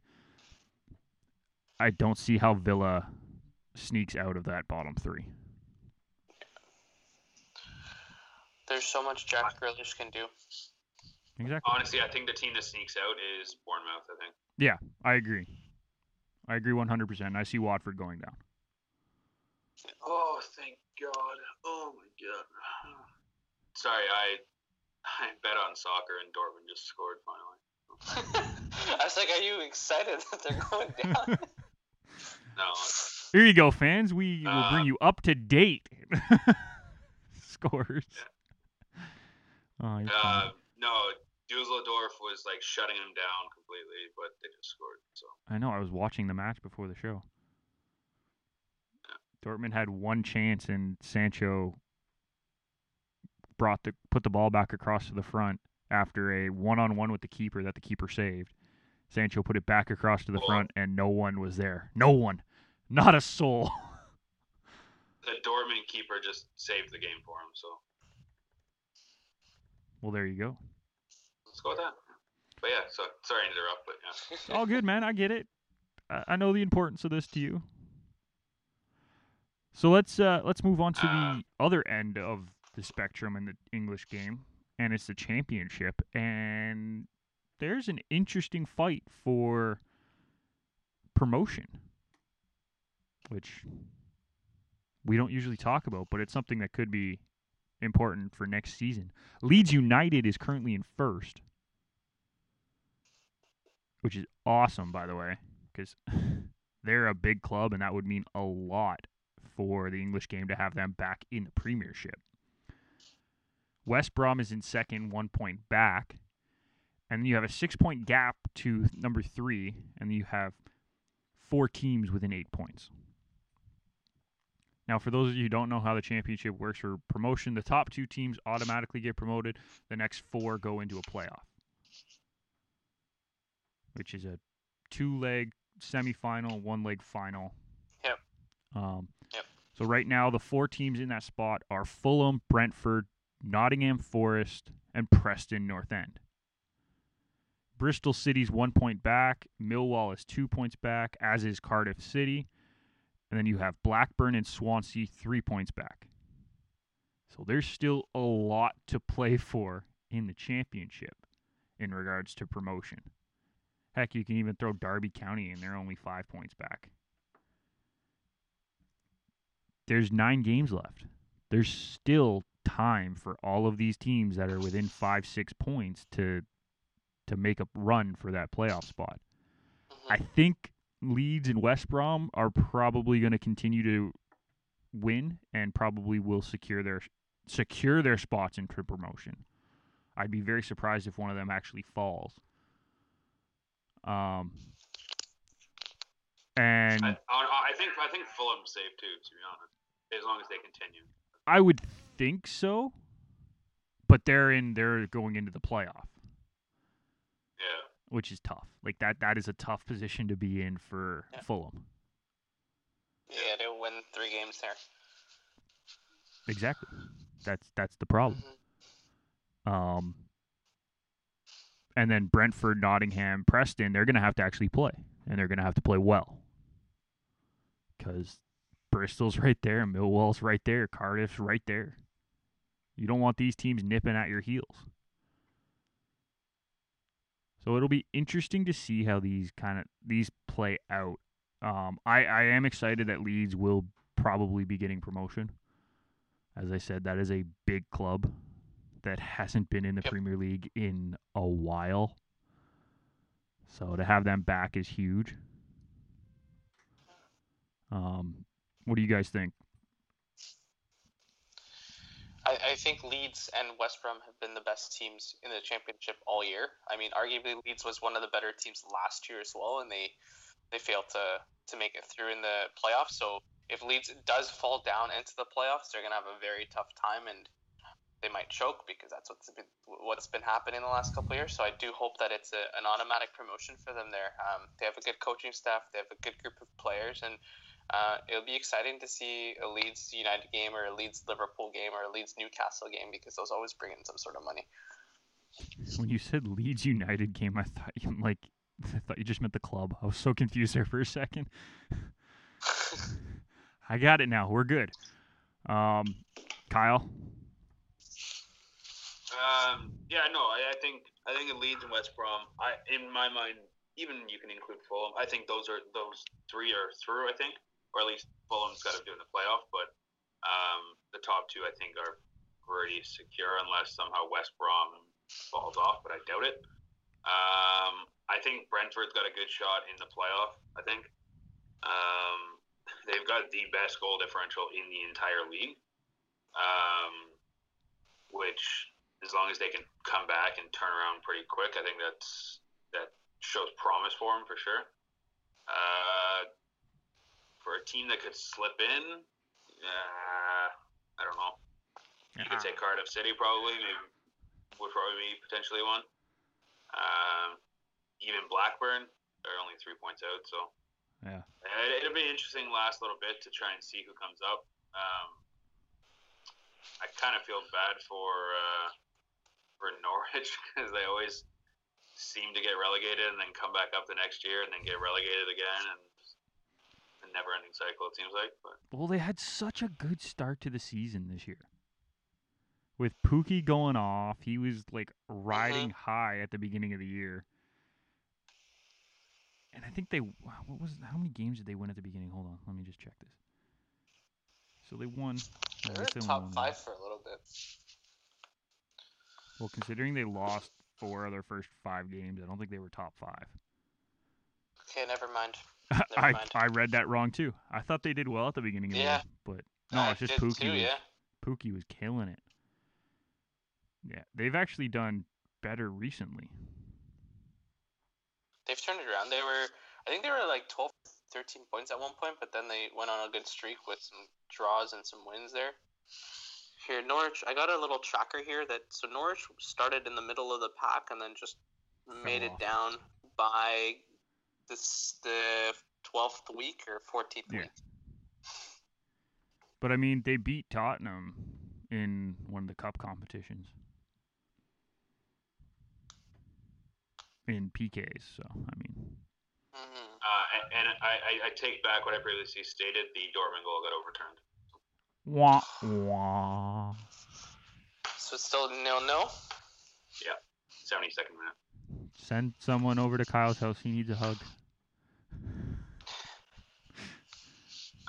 I don't see how Villa sneaks out of that bottom three.
There's so much Jack Grealish can do.
Exactly.
Honestly, I think the team that sneaks out is Bournemouth. I think.
Yeah, I agree. I agree 100%. I see Watford going down.
Oh, thank God! Oh my God! Sorry, I I bet on soccer and Dortmund just scored finally. [laughs]
I was like, are you excited [laughs] that they're going down? [laughs]
No,
Here you go, fans. We will bring
Uh,
you up to date scores. Oh,
uh, no. Dusseldorf was like shutting them down completely, but they just scored. So
I know. I was watching the match before the show. Dortmund had one chance, and Sancho brought the put the ball back across to the front after a one-on-one with the keeper that the keeper saved. Sancho put it back across to the front, and no one was there. No one, not a soul. [laughs]
the Dortmund keeper just saved the game for him. So
well, there you go.
let's go with that. But yeah, so sorry to interrupt, but yeah.
It's all good, man. I get it. I, I know the importance of this to you. So let's uh, let's move on to
Uh,
the other end of the spectrum in the English game, and it's the championship. And there's an interesting fight for promotion, which we don't usually talk about, but it's something that could be important for next season. Leeds United is currently in first, which is awesome, by the way, because [laughs] they're a big club, and that would mean a lot for the English game to have them back in the Premiership. West Brom is in second, one point back, and you have a six-point gap to number three, and you have four teams within eight points. Now, for those of you who don't know how the championship works for promotion, the top two teams automatically get promoted. The next four go into a playoff, which is a two-leg semifinal, one-leg final.
Yep.
Um,
Yep.
So right now, the four teams in that spot are Fulham, Brentford, Nottingham Forest, and Preston North End. Bristol City's one point back. Millwall is two points back, as is Cardiff City. And then you have Blackburn and Swansea three points back. So there's still a lot to play for in the championship in regards to promotion. Heck, you can even throw Derby County in. They're only five points back. There's nine games left. There's still time for all of these teams that are within five, six points to to make a run for that playoff spot.
Mhm.
I think Leeds and West Brom are probably going to continue to win and probably will secure their secure their spots into promotion. I'd be very surprised if one of them actually falls. Um, and
I, I think I think Fulham's safe too, to be honest, as long as they continue.
I would think so, but they're in they're going into the playoff. Which is tough. Like that that is a tough position to be in for
Yeah.
Fulham.
Yeah, they'll win three games there.
Exactly. That's that's the problem.
Mhm.
Um, and then Brentford, Nottingham, Preston, they're going to have to actually play, and they're going to have to play well. Because Bristol's right there, Millwall's right there, Cardiff's right there. You don't want these teams nipping at your heels. So it'll be interesting to see how these kind of these play out. Um, I I am excited that Leeds will probably be getting promotion. As I said, that is a big club that hasn't been in the
Yep.
Premier League in a while. So to have them back is huge. Um, what do you guys think?
I, I think Leeds and West Brom have been the best teams in the championship all year. I mean, arguably Leeds was one of the better teams last year as well, and they they failed to to make it through in the playoffs. So if Leeds does fall down into the playoffs, they're gonna have a very tough time, and they might choke because that's what's been what's been happening the last couple of years. So I do hope that it's a, an automatic promotion for them there. Um, they have a good coaching staff, they have a good group of players, and uh, it'll be exciting to see a Leeds United game or a Leeds Liverpool game or a Leeds Newcastle game because those always bring in some sort of money.
When you said Leeds United game, I thought you like [laughs] I thought you just meant the club. I was so confused there for a second. [laughs] I got it now. We're good. Um, Kyle.
Um, yeah, no, I, I think I think it Leeds and West Brom. I, in my mind, even you can include Fulham. I think those are those three are through. I think, or at least Fulham's got to do in the playoff. But um, the top two, I think, are pretty secure unless somehow West Brom falls off. But I doubt it. Um, I think Brentford's got a good shot in the playoff. I think um, they've got the best goal differential in the entire league. Um, which as long as they can come back and turn around pretty quick, I think that's that shows promise for them for sure. Uh, for a team that could slip in, uh, I don't know. You could say Cardiff City probably maybe would probably be potentially one. Um, even Blackburn, they're only three points out, so
Yeah.
it, it'll be interesting last little bit to try and see who comes up. Um, I kind of feel bad for uh, for [laughs] Norwich because they always seem to get relegated and then come back up the next year and then get relegated again and a never-ending cycle. It seems like, but
Well, they had such a good start to the season this year. With Pukki going off, he was like riding mm-hmm. high at the beginning of the year. And I think they what was how many games did they win at the beginning? Hold on, let me just check this. So they won. They
top
won
five for a little bit.
Well, considering they lost four of their first five games, I don't think they were top five.
Okay, never mind. [laughs]
I. I read that wrong too. I thought they did well at the beginning of the
Yeah.
year, but no,
I
it's just Pukki.
too,
was,
yeah.
Pukki was killing it. Yeah, they've actually done better recently.
They've turned it around. They were, I think they were like 12, 13 points at one point, but then they went on a good streak with some draws and some wins there. Here, Norwich, I got a little tracker here that so Norwich started in the middle of the pack and then just made it down by this the twelfth week or fourteenth
Yeah.
week.
But I mean, they beat Tottenham in one of the cup competitions in PKs. So I mean,
hmm
uh, and, and I, I, I take back what I previously stated. The Dortmund goal got overturned.
wah wah.
So it's still nil nil.
Yeah, Seventy second minute.
Send someone over to Kyle's house. He needs a hug.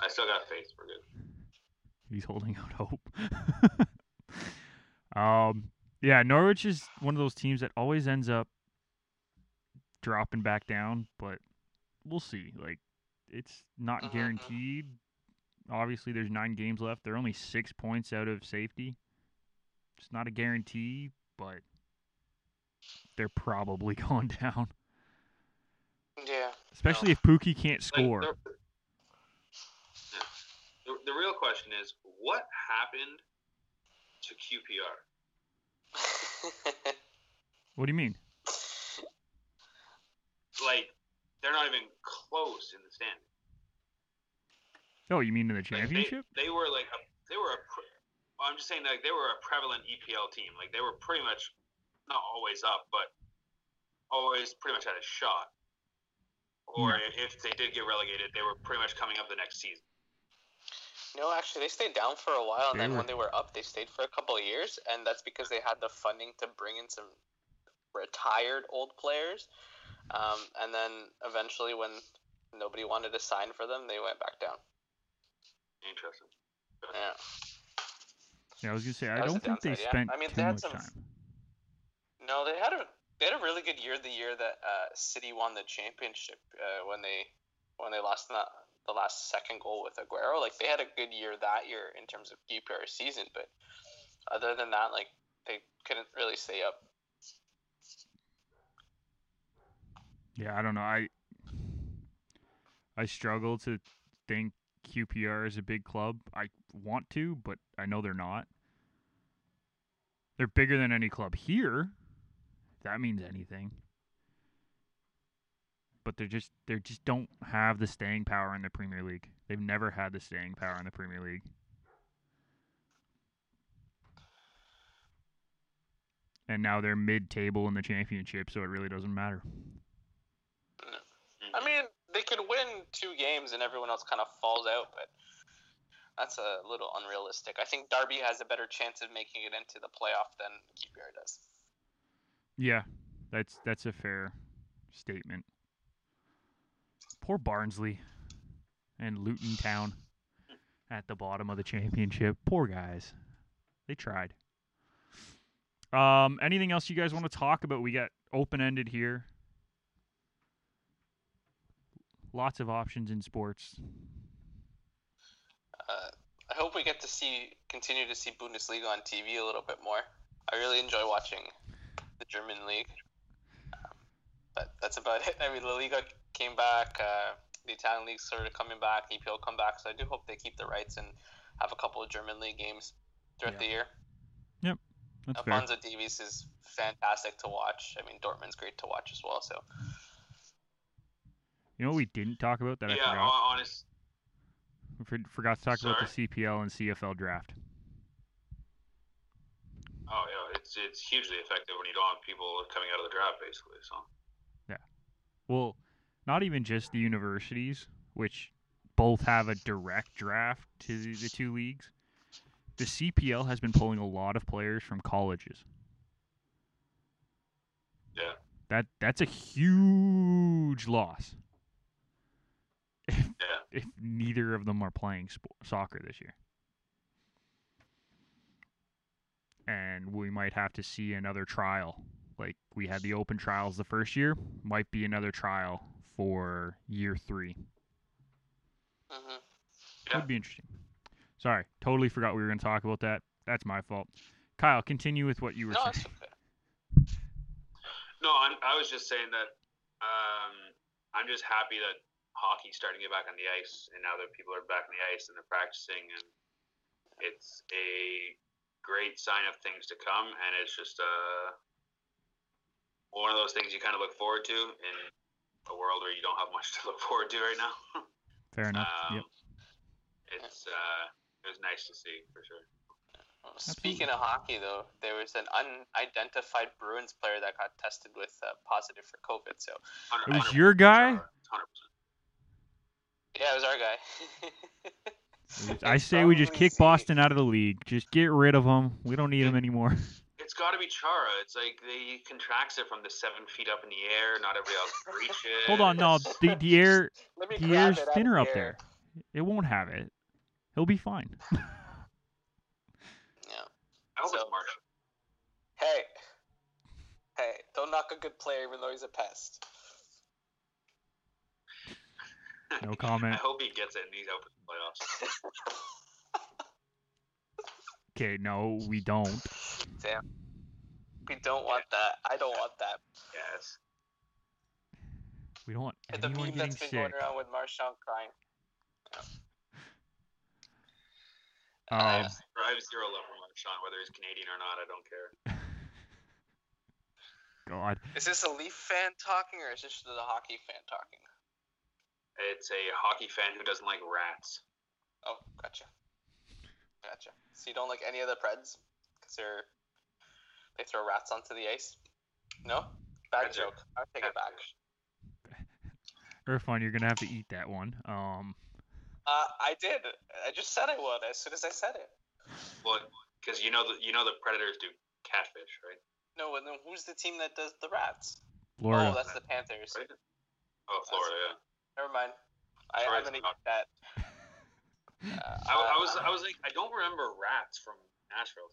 I still got faith. We're good.
He's holding out hope. [laughs] um, yeah, Norwich is one of those teams that always ends up dropping back down, but we'll see. Like, it's not
Mhm.
guaranteed. Obviously, there's nine games left. They're only six points out of safety. It's not a guarantee, but they're probably [laughs] going down.
Yeah.
Especially if Pukki can't score.
the, yeah. the, the real question is, what happened to QPR? [laughs]
What do you mean?
Like, they're not even close in the standing.
Oh, you mean in the
Like, they-
championship?
They, were like a, they were a. Pre- well, I'm just saying like they were a prevalent EPL team. Like they were pretty much not always up, but always pretty much had a shot. Or hmm. if they did get relegated, they were pretty much coming up the next season.
No, actually, they stayed down for a while, and
They
then
were-
when they were up, they stayed for a couple of years, and that's because they had the funding to bring in some retired old players. Um, and then eventually, when nobody wanted to sign for them, they went back down.
Interesting.
Yeah.
Yeah, I was gonna say I
That was
don't
the
think they
yeah.
spent
I mean,
too
they had
much
some-
time.
No, they had a they had a really good year the year that uh, City won the championship uh, when they when they lost the, the last second goal with Aguero. Like they had a good year that year in terms of QPR season, but other than that, like they couldn't really stay up.
Yeah, I don't know. I I struggle to think QPR is a big club. I want to, but I know they're not. They're bigger than any club here. If that means anything. But they're just they just don't have the staying power in the Premier League. They've never had the staying power in the Premier League. And now they're mid-table in the championship, so it really doesn't matter. Mm-hmm.
I mean, they could win two games and everyone else kind of falls out, but that's a little unrealistic. I think Derby has a better chance of making it into the playoff than QPR does.
Yeah, that's that's a fair statement. Poor Barnsley and Luton Town at the bottom of the championship. Poor guys. They tried. Um, anything else you guys want to talk about? We got open ended here. Lots of options in sports.
Uh, I hope we get to see continue to see Bundesliga on TV a little bit more. I really enjoy watching the German league, um, but that's about it. [laughs] I mean, La Liga came back, uh, the Italian league sort of coming back, EPL come back, so I do hope they keep the rights and have a couple of German league games throughout
Yeah.
the year. Yep.
That's fair.
Alphonso Davies is fantastic to watch. I mean, Dortmund's great to watch as well. So
You know what we didn't talk about that I
yeah,
forgot?
hon- honest.
We for- forgot to talk about the CPL and CFL draft.
Oh yeah, it's it's hugely effective when you don't have people coming out of the draft, basically. So Yeah.
Well, not even just the universities, which both have a direct draft to the, the two leagues. The CPL has been pulling a lot of players from colleges.
yeah,
That that's a huge loss. If, [laughs]
yeah.
if neither of them are playing sp- soccer this year. And we might have to see another trial. Like we had the open trials the first year, might be another trial for year 3.
hmm
Yeah.
Would be interesting. Sorry, totally forgot we were going to talk about that. That's my fault. Kyle, continue with what you were
no,
saying.
okay.
No, I'm, I was just saying that um, I'm just happy that hockey's starting to get back on the ice, and now that people are back on the ice and they're practicing, and it's a great sign of things to come. And it's just uh, one of those things you kind of look forward to in a world where you don't have much [laughs] to look forward to right now.
Fair enough.
um,
yep.
It's uh, it was nice to see for sure.
Well, Speaking of hockey, though, there was an unidentified Bruins player that got tested with uh, positive for COVID. So
It was your guy?
100%.
yeah, it was our guy.
I say we just [laughs] kick Boston out of the league. Just get rid of them. We don't need them anymore. [laughs]
It's it's got to be Chara. It's like they contracts it from the seven feet up in the air. Not everybody else [laughs] can reach it.
Hold on, no, the, the [laughs] air the air's
it out of
thinner up
air.
there. It won't have it. He'll be fine. [laughs]
Yeah.
Elvis
So-
Marshall.
Hey, hey, don't knock a good player even though he's a pest.
No comment.
I hope he gets it and he's out for the playoffs.
Okay, no, we don't.
Damn. We don't want that. I don't want that.
Yes.
We don't want
The
anyone
meme
getting
that's been
sick.
going around with Marchand crying.
Um,
Uh,
I have zero love for Marchand, whether he's Canadian or not. I don't care. [laughs]
God,
Is this a Leaf fan talking or is this the hockey fan talking?
It's a hockey fan who doesn't like rats.
Oh, gotcha. Gotcha. So you don't like any of the Preds? Because they're they throw rats onto the ice? No? Bad
Preds are-
joke. I'll take it back. [laughs]
Irfan, you're gonna have to eat that one. Um,
Uh, I did. I just said I would as soon as I said it.
Well, because you know the you know the Predators do catfish, right?
No, and then who's the team that does the rats?
Florida.
Oh, that's the Panthers.
Right? Oh, Florida. Yeah.
Never mind. I, I'm gonna eat that. [laughs] Uh,
I, I was I was like I don't remember rats from Nashville.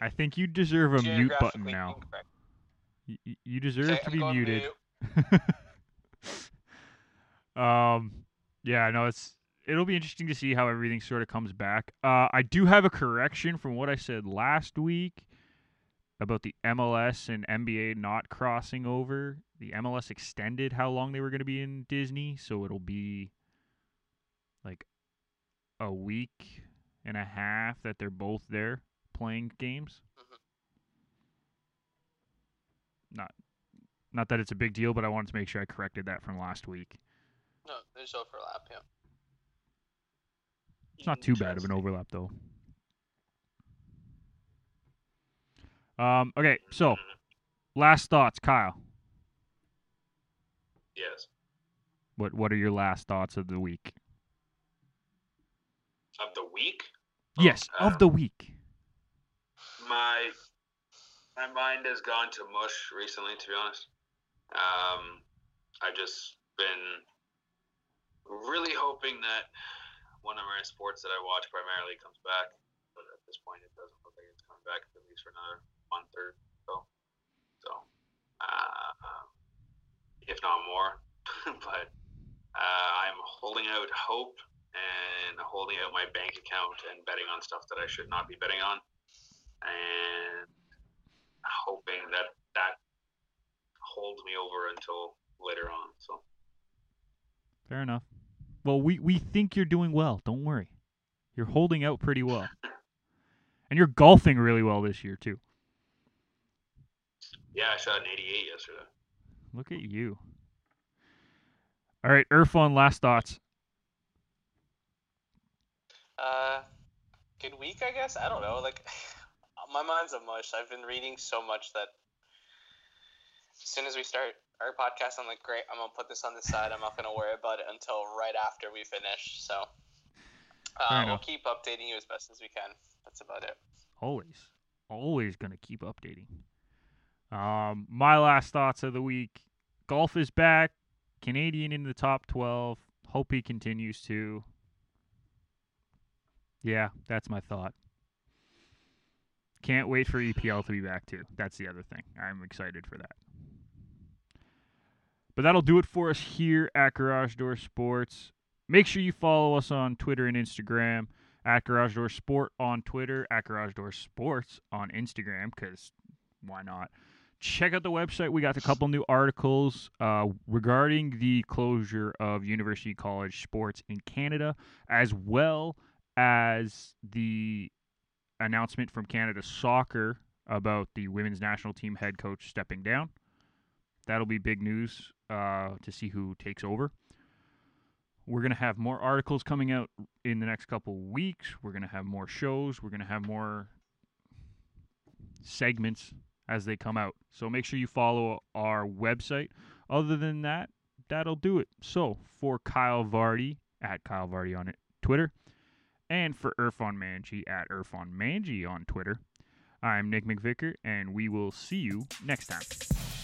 I think you deserve a mute button now.
incorrect.
Y- y- You deserve
Okay,
to be muted.
mute. [laughs]
um, yeah, no, it's it'll be interesting to see how everything sort of comes back. Uh, I do have a correction from what I said last week about the MLS and NBA not crossing over. The MLS extended how long they were going to be in Disney, so it'll be like a week and a half that they're both there playing games.
Mhm.
Not not that it's a big deal, but I wanted to make sure I corrected that from last week.
No, there's overlap. Yeah.
It's not too bad of an overlap though. Um, okay, so
Mhm.
last thoughts, Kyle.
Yes.
What what are your last thoughts of the week?
Of the week,
Yes, of the week.
My my mind has gone to mush recently. To be honest, um, I've just been really hoping that one of my sports that I watch primarily comes back, but at this point, it doesn't look like it's coming back at least for another month or so. So, uh, if not more, [laughs] but uh, I'm holding out hope and holding out my bank account and betting on stuff that I should not be betting on, and hoping that that holds me over until later on. So
Fair enough. Well, we we think you're doing well. Don't worry. You're holding out pretty well. [laughs] And you're golfing really well this year too.
yeah, I shot an 88 yesterday.
Look at you. All right, Irfan, last thoughts.
Uh, good week, I guess. I don't know. Like, [laughs] my mind's a mush. I've been reading so much that as soon as we start our podcast, I'm like, great. I'm gonna put this on the side. I'm not gonna worry about it until right after we finish. So, uh, we'll keep updating you as best as we can. That's about it.
Always. Always going to keep updating. Um, my last thoughts of the week. Golf is back. Canadian in the top 12. Hope he continues to. Yeah, that's my thought. Can't wait for EPL to be back too. That's the other thing. I'm excited for that. But that'll do it for us here at Garage Door Sports. Make sure you follow us on Twitter and Instagram at Garage Door Sport on Twitter, at Garage Door Sports on Instagram, because why not? Check out the website. We got a couple new articles uh, regarding the closure of University College sports in Canada, as well as the announcement from Canada Soccer about the women's national team head coach stepping down. That'll be big news uh, to see who takes over. We're going to have more articles coming out in the next couple weeks. We're going to have more shows. We're going to have more segments as they come out. So make sure you follow our website. Other than that, that'll do it. So for Kyle Vardy at Kyle Vardy on it, Twitter, and for Irfan Manji at Irfan Manji on Twitter, I'm Nick McVicker, and we will see you next time.